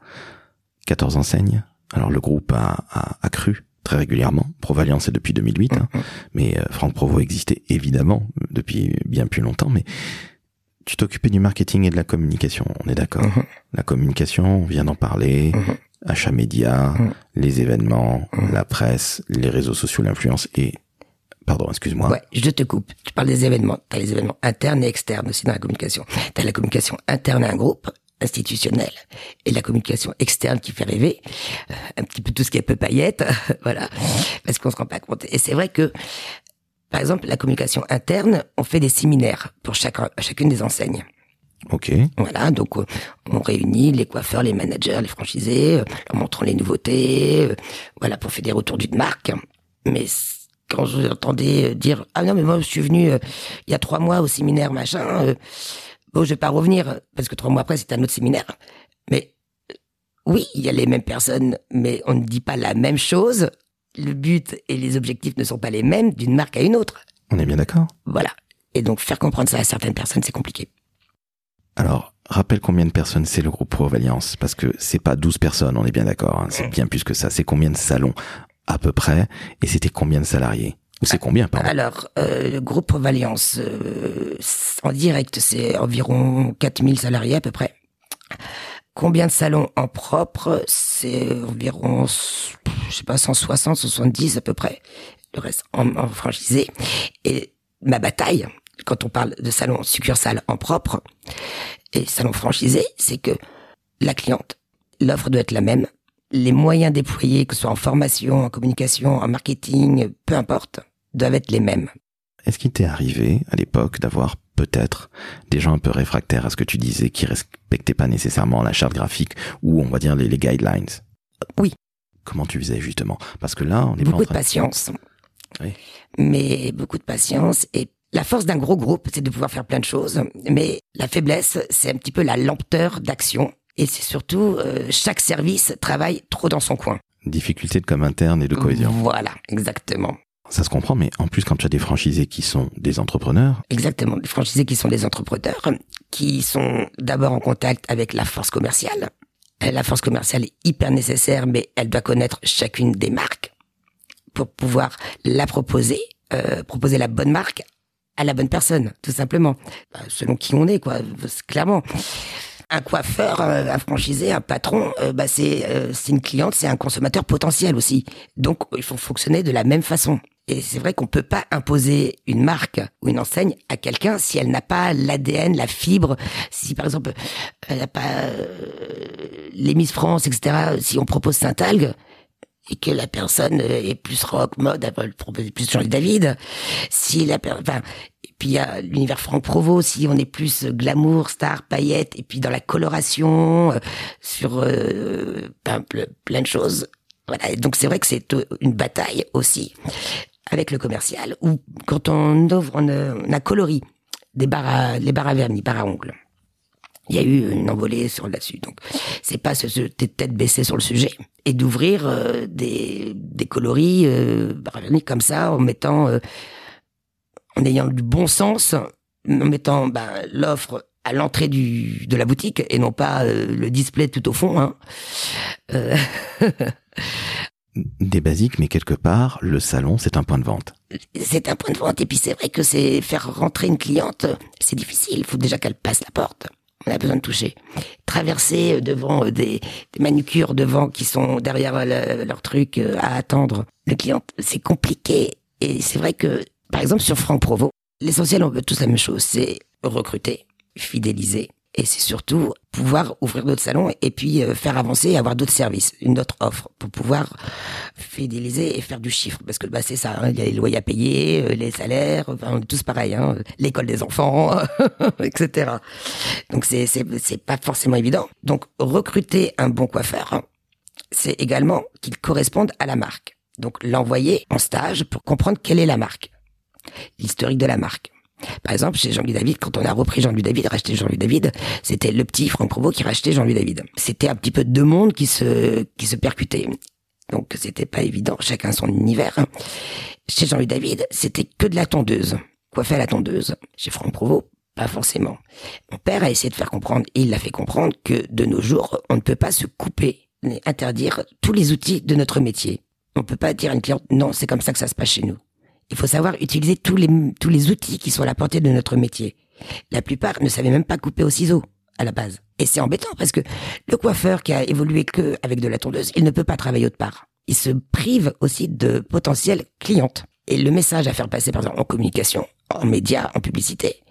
14 enseignes. Alors, le groupe a, a, a cru très régulièrement. Provalian, c'est depuis 2008, hein. mais euh, Franck Provo existait évidemment depuis bien plus longtemps, mais tu t'occupais du marketing et de la communication, on est d'accord. Mhm. La communication, on vient d'en parler, Mhm. achat média, Mhm. les événements, la presse, les réseaux sociaux, l'influence et... Pardon, excuse-moi. Ouais, je te coupe. Tu parles des événements. T'as les événements internes et externes aussi dans la communication. T'as la communication interne à un groupe institutionnel et la communication externe qui fait rêver, euh, un petit peu tout ce qui est peu paillettes, [LAUGHS] voilà, parce qu'on se rend pas compte. Et c'est vrai que, par exemple, la communication interne, on fait des séminaires pour chacun, chacune des enseignes. Ok. Voilà, donc euh, on réunit les coiffeurs, les managers, les franchisés, euh, leur montrant les nouveautés, euh, voilà, pour faire des retours d'une marque. Mais quand j'entendais euh, dire ah non mais moi je suis venu euh, il y a trois mois au séminaire machin, euh, bon je vais pas revenir parce que trois mois après c'est un autre séminaire. Mais oui, il y a les mêmes personnes, mais on ne dit pas la même chose. Le but et les objectifs ne sont pas les mêmes d'une marque à une autre. On est bien d'accord Voilà. Et donc faire comprendre ça à certaines personnes, c'est compliqué. Alors, rappelle combien de personnes c'est le groupe Pro Alliance Parce que c'est pas 12 personnes, on est bien d'accord. hein, c'est bien plus que ça. C'est combien de salons à peu près Et c'était combien de salariés? Ou c'est combien, pardon? Alors, euh, le groupe Valliance, euh, en direct, c'est environ 4000 salariés à peu près. Combien de salons en propre? C'est environ, je sais pas, 160, 170 à peu près. Le reste en, franchisé. Et ma bataille, quand on parle de salon succursale en propre et salon franchisé, c'est que la cliente, l'offre doit être la même. Les moyens déployés, que ce soit en formation, en communication, en marketing, peu importe, doivent être les mêmes. Est-ce qu'il t'est arrivé à l'époque d'avoir peut-être des gens un peu réfractaires à ce que tu disais, qui respectaient pas nécessairement la charte graphique ou on va dire les, les guidelines Oui. Comment tu faisais justement? Parce que là, on est pas en beaucoup de patience. Oui. Mais beaucoup de patience. Et la force d'un gros groupe, c'est de pouvoir faire plein de choses. Mais la faiblesse, c'est un petit peu la lenteur d'action. Et c'est surtout, euh, chaque service travaille trop dans son coin. difficulté de com interne et de cohésion. Voilà, exactement. Ça se comprend, mais en plus, quand tu as des franchisés qui sont des entrepreneurs, Exactement. Les franchisés qui sont des entrepreneurs, qui sont d'abord en contact avec la force commerciale. La force commerciale est hyper nécessaire, mais elle doit connaître chacune des marques pour pouvoir la proposer, euh, proposer la bonne marque à la bonne personne, tout simplement. Bah, selon qui on est, quoi, clairement. Un coiffeur, euh, un franchisé, un patron, euh, bah c'est euh, une cliente, c'est un consommateur potentiel aussi. Donc il faut fonctionner de la même façon. Et c'est vrai qu'on peut pas imposer une marque ou une enseigne à quelqu'un si elle n'a pas l'ADN, la fibre, si par exemple elle n'a pas euh, les France, etc. Si on propose Saint-Algue et que la personne euh, est plus rock, mode, elle le proposer plus Jean David. Si la enfin, et puis il y a l'univers Franck Provo, si on est plus euh, glamour, star, paillettes, et puis dans la coloration, euh, sur euh, plein, plein- plein de choses, Voilà. Donc c'est vrai que c'est euh, une bataille aussi avec le commercial où quand on ouvre, on, a- on a coloris des barres à, les barres à vernis, barres à ongles. Il y a eu une envolée sur là-dessus. Donc, c'est pas se tête baissée sur le sujet et d'ouvrir euh, des, des coloris euh, barres à vernis comme ça en mettant, euh, en ayant du bon sens, en mettant ben, l'offre à l'entrée du de la boutique et non pas euh, le display tout au fond. Hein. [LAUGHS] Des basiques, mais quelque part, le salon, c'est un point de vente. c'est un point de vente et puis c'est vrai que c'est faire rentrer une cliente, c'est difficile. Il faut déjà qu'elle passe la porte. On a besoin de toucher. Traverser euh, devant euh, des, des manucures devant qui sont derrière euh, le- leur truc à attendre le client, c'est compliqué. Et c'est vrai que, par exemple, sur Franck Provo, l'essentiel, on veut tous la même chose, c'est recruter, fidéliser. Et c'est surtout pouvoir ouvrir d'autres salons et puis euh, faire avancer et avoir d'autres services, une autre offre pour pouvoir fidéliser et faire du chiffre. Parce que bah, c'est ça, hein, il y a les loyers à payer, euh, les salaires, enfin, tous pareils, hein, l'école des enfants, [LAUGHS] etc. Donc c'est c'est c'est pas forcément évident. Donc recruter un bon coiffeur, c'est également qu'il corresponde à la marque. Donc l'envoyer en stage pour comprendre quelle est la marque, l'historique de la marque. Par exemple, chez Jean-Louis David, quand on a repris Jean-Louis David, racheté Jean-Louis David, c'était le petit Franck Provo qui rachetait Jean-Louis David. C'était un petit peu deux mondes qui se qui se percutaient. Donc c'était pas évident, chacun son univers. Chez Jean-Louis David, c'était que de la tondeuse. Coiffer à la tondeuse? Chez Franck Provo, pas forcément. Mon père a essayé de faire comprendre, il l'a fait comprendre, que de nos jours, on ne peut pas se couper, interdire tous les outils de notre métier. On peut pas dire à une cliente, non, c'est comme ça que ça se passe chez nous. Il faut savoir utiliser tous les, tous les outils qui sont à la portée de notre métier. La plupart ne savaient même pas couper au ciseau, à la base. Et c'est embêtant parce que le coiffeur qui a évolué que avec de la tondeuse, il ne peut pas travailler autre part. Il se prive aussi de potentielles clientes. Et le message à faire passer, par exemple, en communication, en médias, en publicité,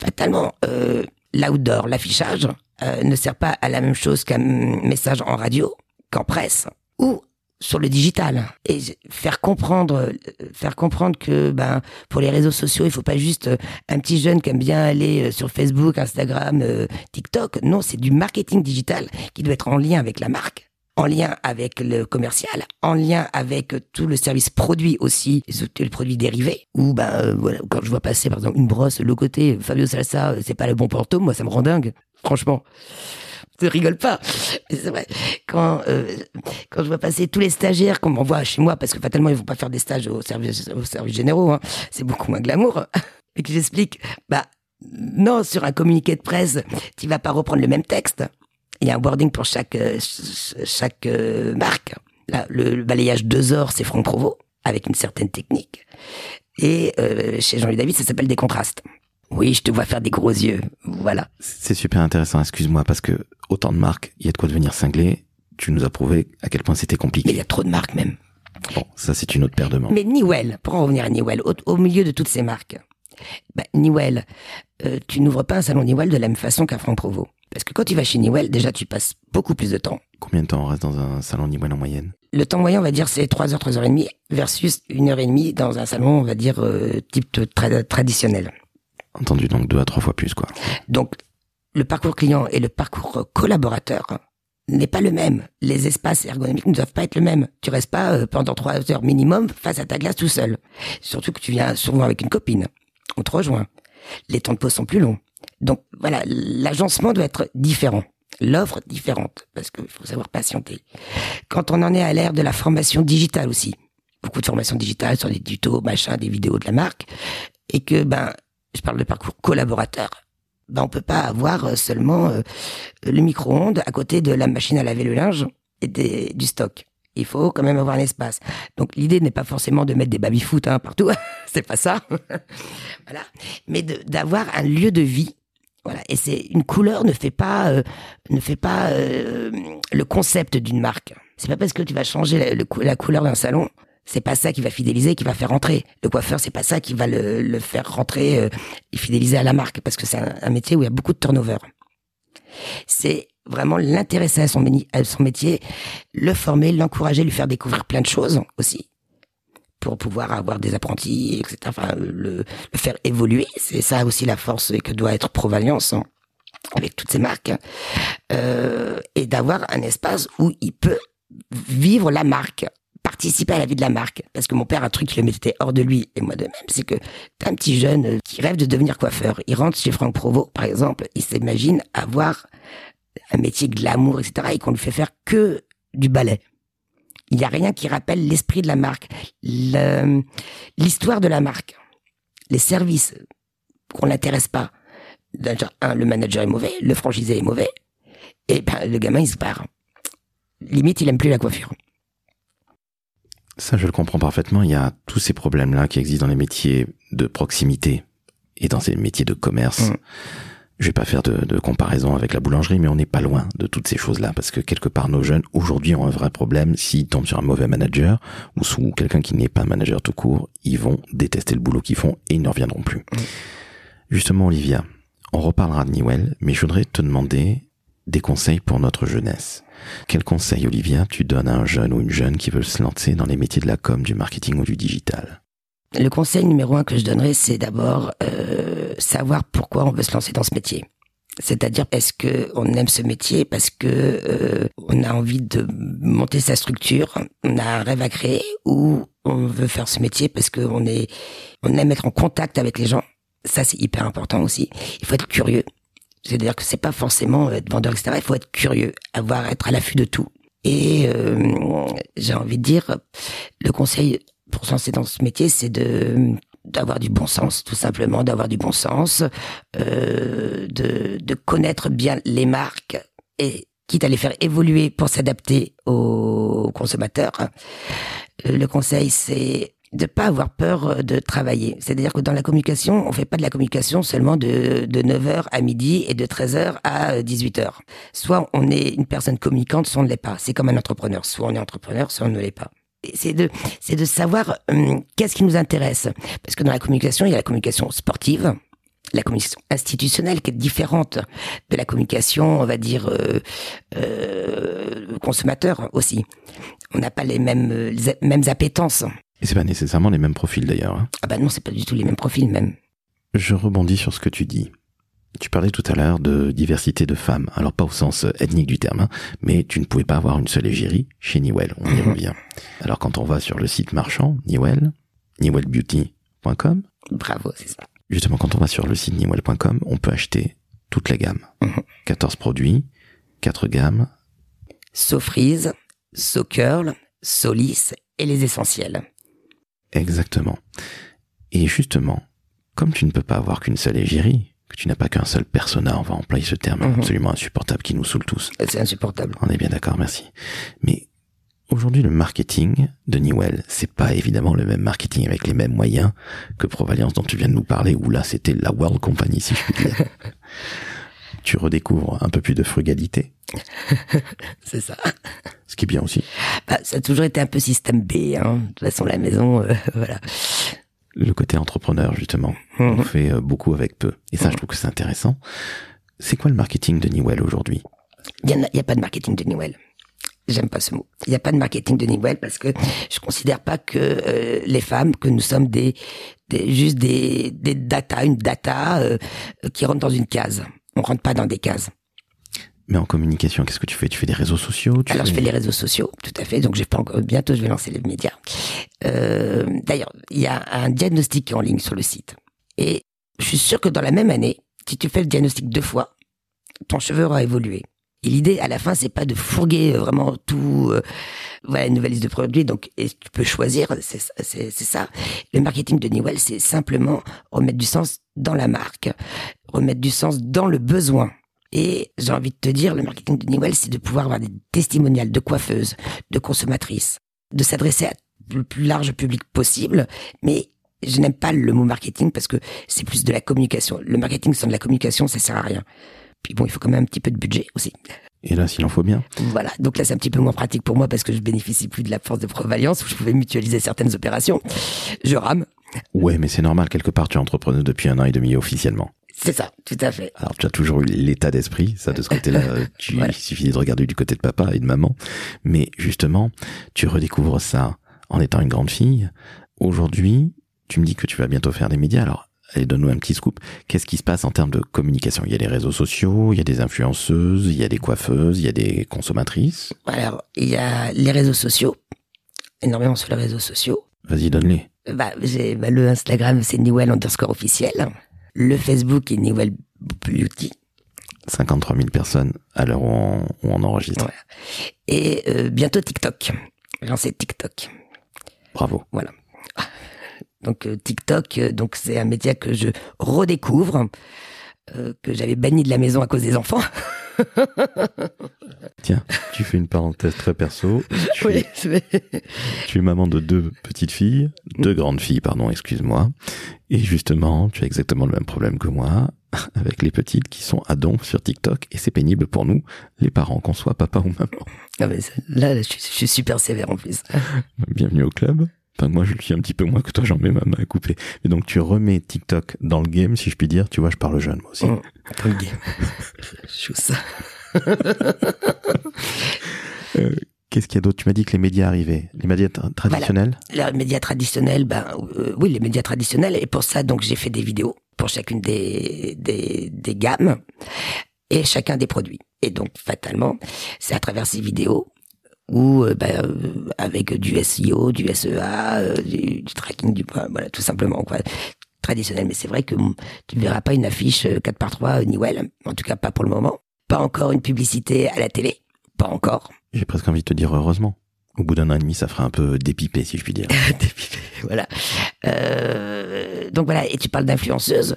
fatalement, euh, l'outdoor, l'affichage, euh, ne sert pas à la même chose qu'un message en radio, qu'en presse, ou sur le digital et faire comprendre euh, faire comprendre que ben pour les réseaux sociaux il faut pas juste euh, un petit jeune qui aime bien aller euh, sur Facebook, Instagram, TikTok. Non, c'est du marketing digital qui doit être en lien avec la marque, en lien avec le commercial, en lien avec tout le service produit aussi, les produits dérivés. Ou ben voilà, quand je vois passer par exemple une brosse, le côté Fabio Salsa, c'est pas le bon porto, moi ça me rend dingue, franchement. Je rigole pas. C'est vrai. Quand euh, quand je vois passer tous les stagiaires qu'on m'envoie chez moi, parce que fatalement ils vont pas faire des stages au service au service généraux, hein, c'est beaucoup moins glamour. [LAUGHS] Et que j'explique, bah non, sur un communiqué de presse, tu vas pas reprendre le même texte. Il y a un wording pour chaque euh, ch- chaque euh, marque. Là, le, balayage deux heures, c'est Franck Provo, avec une certaine technique. Et chez Jean-Louis David, ça s'appelle des contrastes. Oui, je te vois faire des gros yeux. Voilà. C'est super intéressant, excuse-moi, parce que autant de marques, il y a de quoi devenir cinglé. Tu nous as prouvé à quel point c'était Mais il compliqué. y a trop de marques même. Bon, ça c'est une autre paire de manches. Mais Newell, pour en revenir à Newell, au, au milieu de toutes ces marques, bah, Newell, euh, tu n'ouvres pas un salon Newell de la même façon qu'à Franck Provo. Parce que quand tu vas chez Newell, déjà tu passes beaucoup plus de temps. Combien de temps on reste dans un salon Newell en moyenne? Le temps moyen, on va dire, c'est 3 heures, 3 heures et demie, versus une heure et demie dans un salon, on va dire, euh, type tra- traditionnel. Entendu, donc deux à trois fois plus, quoi. Donc, le parcours client et le parcours collaborateur n'est pas le même. Les espaces ergonomiques ne doivent pas être le même. Tu restes pas euh, pendant trois heures minimum face à ta glace tout seul. Surtout que tu viens souvent avec une copine. On te rejoint. Les temps de pause sont plus longs. Donc voilà, l'agencement doit être différent. L'offre différente, parce qu'il faut savoir patienter. Quand on en est à l'ère de la formation digitale aussi, beaucoup de formations digitales sur des tutos, machin, des vidéos de la marque, et que ben, je parle de parcours collaborateur, ben on peut pas avoir euh, seulement euh, le micro-ondes à côté de la machine à laver le linge et des- du stock. Il faut quand même avoir un espace. Donc l'idée n'est pas forcément de mettre des baby-foot hein, partout, [LAUGHS] c'est pas ça. [LAUGHS] voilà, mais d'avoir un lieu de vie. Voilà, et c'est une couleur ne fait pas euh, ne fait pas euh, le concept d'une marque. C'est pas parce que tu vas changer la couleur d'un salon, c'est pas ça qui va fidéliser, qui va faire rentrer. Le coiffeur, c'est pas ça qui va le, le faire rentrer euh, et fidéliser à la marque, parce que c'est un, un métier où il y a beaucoup de turnover. C'est vraiment l'intéresser à son, à son métier, le former, l'encourager, lui faire découvrir plein de choses aussi pour pouvoir avoir des apprentis, etc. Enfin, le, le faire évoluer, c'est ça aussi la force que doit être Provalence hein, avec toutes ces marques, euh, et d'avoir un espace où il peut vivre la marque participer à la vie de la marque. Parce que mon père, un truc qui le mettait hors de lui, et moi de même, c'est que t'as un petit jeune euh, qui rêve de devenir coiffeur. Il rentre chez Franck Provost, par exemple, il s'imagine avoir un métier glamour, etc., et qu'on lui fait faire que du ballet. Il n'y a rien qui rappelle l'esprit de la marque, l'histoire de la marque, les services qu'on n'intéresse pas. Un, le manager est mauvais, le franchisé est mauvais, et ben, le gamin il se barre. Limite, il aime plus la coiffure. Ça, je le comprends parfaitement. Il y a tous ces problèmes-là qui existent dans les métiers de proximité et dans ces métiers de commerce. Mm. Je vais pas faire de, comparaison avec la boulangerie, mais on n'est pas loin de toutes ces choses-là parce que quelque part nos jeunes aujourd'hui ont un vrai problème. S'ils tombent sur un mauvais manager ou sous quelqu'un qui n'est pas un manager tout court, ils vont détester le boulot qu'ils font et ils ne reviendront plus. Mm. Justement, Olivia, on reparlera de Newell, mais je voudrais te demander des conseils pour notre jeunesse. Quel conseil, Olivia, tu donnes à un jeune ou une jeune qui veut se lancer dans les métiers de la com, du marketing ou du digital? Le conseil numéro un que je donnerais, c'est d'abord euh, savoir pourquoi on veut se lancer dans ce métier. C'est-à-dire, est-ce que on aime ce métier parce que euh, on a envie de monter sa structure, on a un rêve à créer, ou on veut faire ce métier parce qu'on est, on aime être en contact avec les gens? Ça, c'est hyper important aussi. Il faut être curieux. C'est-à-dire que c'est pas forcément être vendeur, etc. Il faut être curieux, avoir, être à l'affût de tout. Et euh, j'ai envie de dire, le conseil pour se lancer dans ce métier, c'est de d'avoir du bon sens, tout simplement, d'avoir du bon sens, euh, de, de connaître bien les marques et quitte à les faire évoluer pour s'adapter aux consommateurs. Le conseil, c'est de pas avoir peur euh, de travailler. C'est-à-dire que dans la communication, on fait pas de la communication seulement de, de 9h à midi et de 13h à 18h. Euh, soit on est une personne communicante, soit on ne l'est pas. C'est comme un entrepreneur. Soit on est entrepreneur, soit on ne l'est pas. C'est de, c'est de savoir hum, qu'est-ce qui nous intéresse. Parce que dans la communication, il y a la communication sportive, la communication institutionnelle qui est différente de la communication, on va dire, euh, euh, consommateur aussi. On n'a pas les mêmes, les mêmes appétences. Et c'est pas nécessairement les mêmes profils d'ailleurs. Hein. Ah bah non, c'est pas du tout les mêmes profils même. Je rebondis sur ce que tu dis. Tu parlais tout à l'heure de diversité de femmes. Alors pas au sens ethnique du terme, hein, mais tu ne pouvais pas avoir une seule égérie chez Newell. On y revient. Alors quand on va sur le site marchand, Newell, newellbeauty.com. Bravo, c'est ça. Justement, quand on va sur le site newell.com, on peut acheter toute la gamme. 14 mhm. produits, 4 gammes. So Freeze, So Curl, So Lisse et les essentiels. Exactement. Et justement, comme tu ne peux pas avoir qu'une seule égérie, que tu n'as pas qu'un seul persona, on va employer ce terme mhm. absolument insupportable qui nous saoule tous. C'est insupportable. On est bien d'accord, merci. Mais aujourd'hui, le marketing de Newell, c'est pas évidemment le même marketing avec les mêmes moyens que Provalliance dont tu viens de nous parler, où là, c'était la World Company, si je puis dire. [LAUGHS] tu redécouvres un peu plus de frugalité. [LAUGHS] c'est ça. Ce qui est bien aussi. Bah, ça a toujours été un peu système B. Hein. De toute façon, la maison, euh, [LAUGHS] voilà. Le côté entrepreneur, justement. On mhm. fait euh, beaucoup avec peu. Et ça, je trouve que c'est intéressant. C'est quoi le marketing de Newell aujourd'hui? Il n'y a, pas de marketing de Newell. J'aime pas ce mot. Il n'y a pas de marketing de Newell parce que je considère pas que euh, les femmes, que nous sommes des, des juste des, des data, une data qui rentre dans une case. On rentre pas dans des cases. Mais en communication, qu'est-ce que tu fais? Tu fais des réseaux sociaux Alors je fais les réseaux sociaux, tout à fait. Donc j'ai pas encore, bientôt je vais lancer les médias. Euh, D'ailleurs, il y a un diagnostic en ligne sur le site. Et je suis sûr que dans la même année, si tu fais le diagnostic deux fois, ton cheveu aura évolué. Et l'idée, à la fin, c'est pas de fourguer euh, vraiment tout, euh, voilà, une nouvelle liste de produits. Donc, et tu peux choisir, c'est ça. Le marketing de Newell, c'est simplement remettre du sens dans la marque, remettre du sens dans le besoin. Et j'ai envie de te dire, le marketing de Newell, c'est de pouvoir avoir des testimonials de coiffeuses, de consommatrices, de s'adresser à le plus large public possible, mais je n'aime pas le mot marketing parce que c'est plus de la communication. Le marketing sans de la communication, ça sert à rien. Puis bon, il faut quand même un petit peu de budget aussi. Et là, s'il en faut bien. Voilà. Donc là, c'est un petit peu moins pratique pour moi parce que je bénéficie plus de la force de Provalliance où je pouvais mutualiser certaines opérations. Je rame. Ouais, mais c'est normal. Quelque part, tu es entrepreneur depuis un an et demi officiellement. C'est ça, tout à fait. Alors tu as toujours eu l'état d'esprit, ça de ce côté-là, [LAUGHS] tu, il suffit de regarder du côté de papa et de maman. Mais justement, tu redécouvres ça en étant une grande fille. Aujourd'hui, tu me dis que tu vas bientôt faire des médias. Alors allez, donne-nous un petit scoop. Qu'est-ce qui se passe en termes de communication? Il y a des réseaux sociaux, il y a des influenceuses, il y a des coiffeuses, il y a des consommatrices? Alors, il y a les réseaux sociaux, énormément sur les réseaux sociaux. Vas-y, donne-les. Bah, bah, le Instagram, c'est Newell underscore officiel. Le Facebook est Newell Beauty. 53 000 personnes à l'heure où on, où on enregistre. Voilà. Et euh, bientôt TikTok. Lancé TikTok. Bravo. Voilà. Donc euh, TikTok, euh, donc c'est un média que je redécouvre, que j'avais banni de la maison à cause des enfants. [LAUGHS] [LAUGHS] Tiens, tu fais une parenthèse très perso. Tu, Oui, tu es maman de deux petites filles, deux grandes filles, pardon, excuse-moi. Et justement, tu as exactement le même problème que moi, [LAUGHS] avec les petites qui sont à don sur TikTok, et c'est pénible pour nous, les parents, qu'on soit papa ou maman. Mais c'est- là, je suis super sévère en plus. Bienvenue au club. Enfin, moi, je le suis un petit peu moins que toi, j'en mets ma main à couper. Et donc, tu remets TikTok dans le game, si je puis dire. Tu vois, je parle jeune, moi aussi. Mm. Comme game. [LAUGHS] Chousse. [LAUGHS] Euh, Qu'est-ce qu'il y a d'autre? Tu m'as dit que les médias arrivaient. Les médias tra- traditionnels? Les médias traditionnels, ben euh, oui, les médias traditionnels. Et pour ça, donc j'ai fait des vidéos pour chacune des, des, des gammes et chacun des produits. Et donc fatalement, c'est à travers ces vidéos où euh, ben, euh, avec du SEO, du SEA, euh, du, du tracking du voilà, tout simplement quoi. Traditionnel, mais c'est vrai que hum, tu ne verras pas une affiche 4 par 3 Newell, en tout cas pas pour le moment. Pas encore une publicité à la télé, pas encore. J'ai presque envie de te dire heureusement. Au bout d'un an et demi, ça fera un peu dépipé, si je puis dire. [LAUGHS] Dépipé, voilà. Euh, donc voilà, et tu parles d'influenceuse.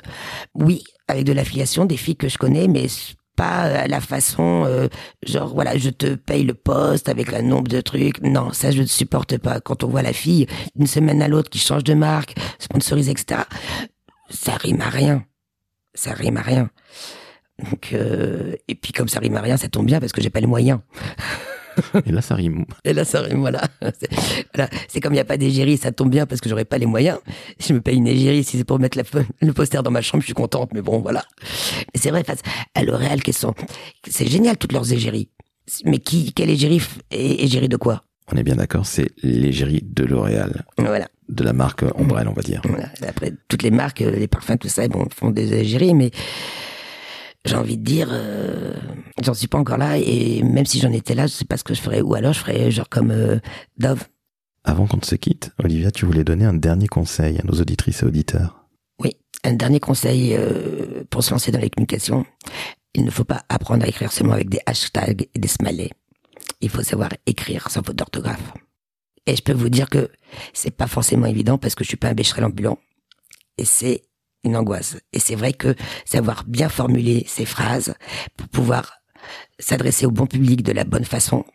Oui, avec de l'affiliation, des filles que je connais, mais pas à la façon, euh, genre voilà, je te paye le poste avec un nombre de trucs. Non, ça je ne supporte pas. Quand on voit la fille d'une semaine à l'autre qui change de marque, sponsorise, etc., ça rime à rien. Ça rime à rien. Donc euh, et puis comme ça rime à rien, ça tombe bien parce que j'ai pas les moyens. [LAUGHS] Et là, ça rime. Et là, ça rime, voilà. C'est, voilà. Comme il n'y a pas d'égérie, ça tombe bien parce que j'aurais pas les moyens. Je me paye une égérie, si c'est pour mettre la, le poster dans ma chambre, je suis contente, mais bon, voilà. Mais c'est vrai, face à L'Oréal, qu'elles sont, c'est génial, toutes leurs égéries. Mais qui, quelle égérie, et égérie de quoi? On est bien d'accord, c'est l'égérie de L'Oréal. Voilà. De la marque Ombrelle, on va dire. voilà. Après, toutes les marques, euh, les parfums, tout ça, bon, font des égéries, mais j'ai envie de dire, euh, j'en suis pas encore là, et même si j'en étais là, je sais pas ce que je ferais. Ou alors, je ferais genre comme euh, Dove. Avant qu'on ne se quitte, Olivia, tu voulais donner un dernier conseil à nos auditrices et auditeurs. Oui, un dernier conseil euh, pour se lancer dans les communications. Il ne faut pas apprendre à écrire seulement avec des hashtags et des smileys. Il faut savoir écrire sans faute d'orthographe. Et je peux vous dire que c'est pas forcément évident parce que je suis pas un bécherel ambulant. Et c'est une angoisse. Et c'est vrai que savoir bien formuler ces phrases pour pouvoir s'adresser au bon public de la bonne façon,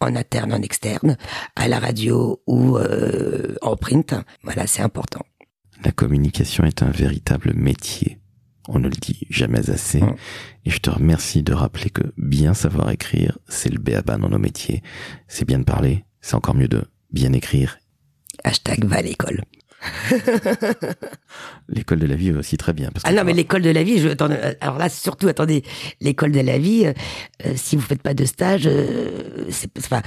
en interne, en externe, à la radio ou euh, en print, voilà, c'est important. La communication est un véritable métier. On ne le dit jamais assez. Mm. Et je te remercie de rappeler que bien savoir écrire, c'est le béaba dans nos métiers. C'est bien de parler, c'est encore mieux de bien écrire. Hashtag va à l'école. [LAUGHS] L'école de la vie aussi très bien. Parce Ah non, mais l'école de la vie, je, alors là, surtout, attendez, l'école de la vie, euh, euh, si vous faites pas de stage, euh, c'est, enfin,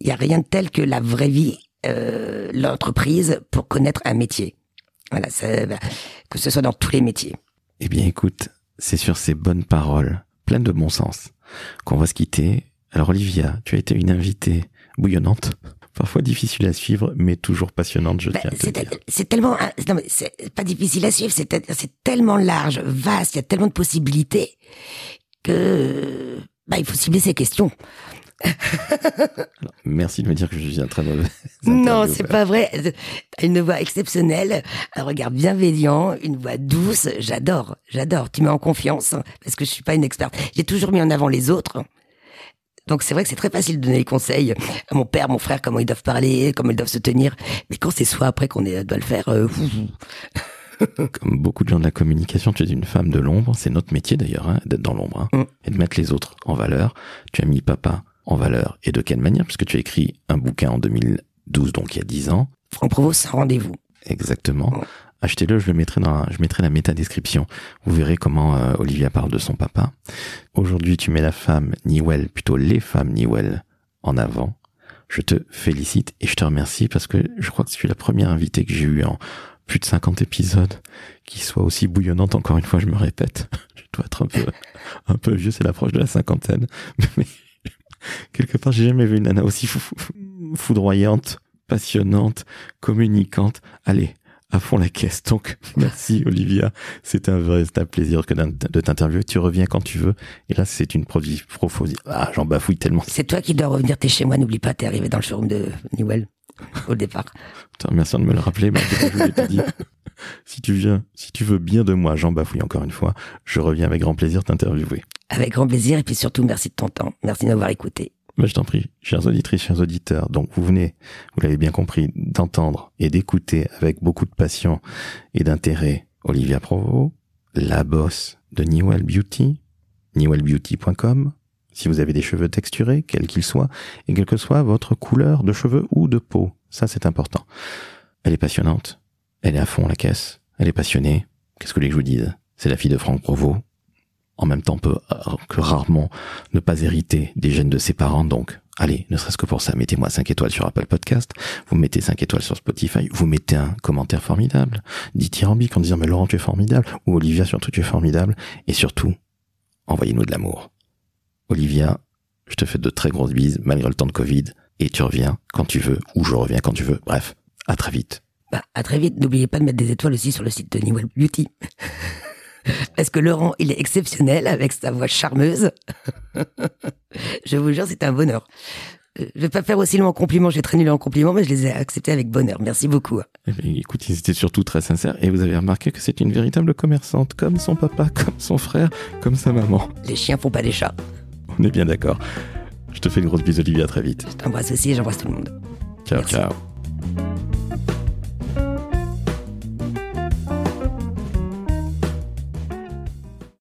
il y a rien de tel que la vraie vie, euh, l'entreprise pour connaître un métier. Voilà, ça, bah, que ce soit dans tous les métiers. Eh bien écoute, c'est sur ces bonnes paroles, pleines de bon sens, qu'on va se quitter. Alors Olivia, tu as été une invitée bouillonnante, parfois difficile à suivre, mais toujours passionnante, je Bah, tiens à te dire. c'est tellement, hein, non, mais c'est pas difficile à suivre, c'est, tellement large, vaste, il y a tellement de possibilités que, bah, il faut cibler ses questions. Merci de me dire que je suis un très mauvais [LAUGHS] Non, c'est pas vrai. Une voix exceptionnelle, un regard bienveillant, une voix douce. J'adore, j'adore. Tu mets en confiance hein, parce que je suis pas une experte. J'ai toujours mis en avant les autres. Donc c'est vrai que c'est très facile de donner des conseils à mon père, mon frère, comment ils doivent parler, comment ils doivent se tenir. Mais quand c'est soi après qu'on doit le faire, euh. [LAUGHS] Comme beaucoup de gens de la communication, tu es une femme de l'ombre. C'est notre métier d'ailleurs, hein, d'être dans l'ombre hein, Mm. et de mettre les autres en valeur. Tu as mis papa en valeur et de quelle manière? Puisque tu as écrit un bouquin en 2012, donc il y a 10 ans. Franck Provost, sans rendez-vous. Exactement. Mm. Achetez-le, je le mettrai dans, je mettrai la méta-description. Vous verrez comment euh, Olivia parle de son papa. Aujourd'hui, tu mets la femme Newell, plutôt les femmes Newell, en avant. Je te félicite et je te remercie parce que je crois que tu es la première invitée que j'ai eue en plus de 50 épisodes qui soient aussi bouillonnantes, encore une fois, je me répète. [LAUGHS] Je dois être un peu, un peu vieux, c'est l'approche de la cinquantaine. [LAUGHS] Mais quelque part, j'ai jamais vu une nana aussi foudroyante, passionnante, communicante. Allez, à fond la caisse. Donc, [LAUGHS] merci Olivia. C'est un vrai plaisir que de t'interviewer. Tu reviens quand tu veux. Et là, c'est une profosie. Ah, j'en bafouille tellement. C'est toi qui dois revenir. T'es chez moi. N'oublie pas, t'es arrivé dans le showroom de Newell au départ. [LAUGHS] merci de me le rappeler. Mais je [LAUGHS] si tu viens, si tu veux bien de moi, j'en bafouille encore une fois. Je reviens avec grand plaisir t'interviewer. Avec grand plaisir. Et puis surtout, merci de ton temps. Merci d'avoir écouté. Bah, je t'en prie, chers auditrices, chers auditeurs. Donc, vous venez, vous l'avez bien compris, d'entendre et d'écouter avec beaucoup de passion et d'intérêt Olivia Provo, la bosse de Newell Beauty, newellbeauty.com. Si vous avez des cheveux texturés, quels qu'ils soient, et quelle que soit votre couleur de cheveux ou de peau, ça c'est important. Elle est passionnante, elle est à fond la caisse, elle est passionnée. Qu'est-ce que les je vous dise C'est la fille de Franck Provo, en même temps peut euh, que rarement ne pas hériter des gènes de ses parents. Donc, allez, ne serait-ce que pour ça, mettez-moi 5 étoiles sur Apple Podcast, vous mettez 5 étoiles sur Spotify, vous mettez un commentaire formidable, dithyrambique en disant mais Laurent tu es formidable, ou Olivia surtout tu es formidable, et surtout, envoyez-nous de l'amour. Olivia, je te fais de très grosses bises malgré le temps de Covid, et tu reviens quand tu veux, ou je reviens quand tu veux. Bref, à très vite. Bah, à très vite. N'oubliez pas de mettre des étoiles aussi sur le site de Newell Beauty. [LAUGHS] [LAUGHS] Parce que Laurent, il est exceptionnel avec sa voix charmeuse. [LAUGHS] je vous jure, c'est un bonheur. Euh, je vais pas faire aussi long en compliment, j'ai très nul en compliment, mais je les ai acceptés avec bonheur. Merci beaucoup. Eh écoute, ils étaient surtout très sincères et vous avez remarqué que c'est une véritable commerçante, comme son papa, [LAUGHS] comme son frère, comme sa maman. Les chiens font pas des chats. On est bien d'accord. Je te fais une grosse bise, Olivia, très vite. Je t'embrasse aussi et j'embrasse tout le monde. Ciao, ciao.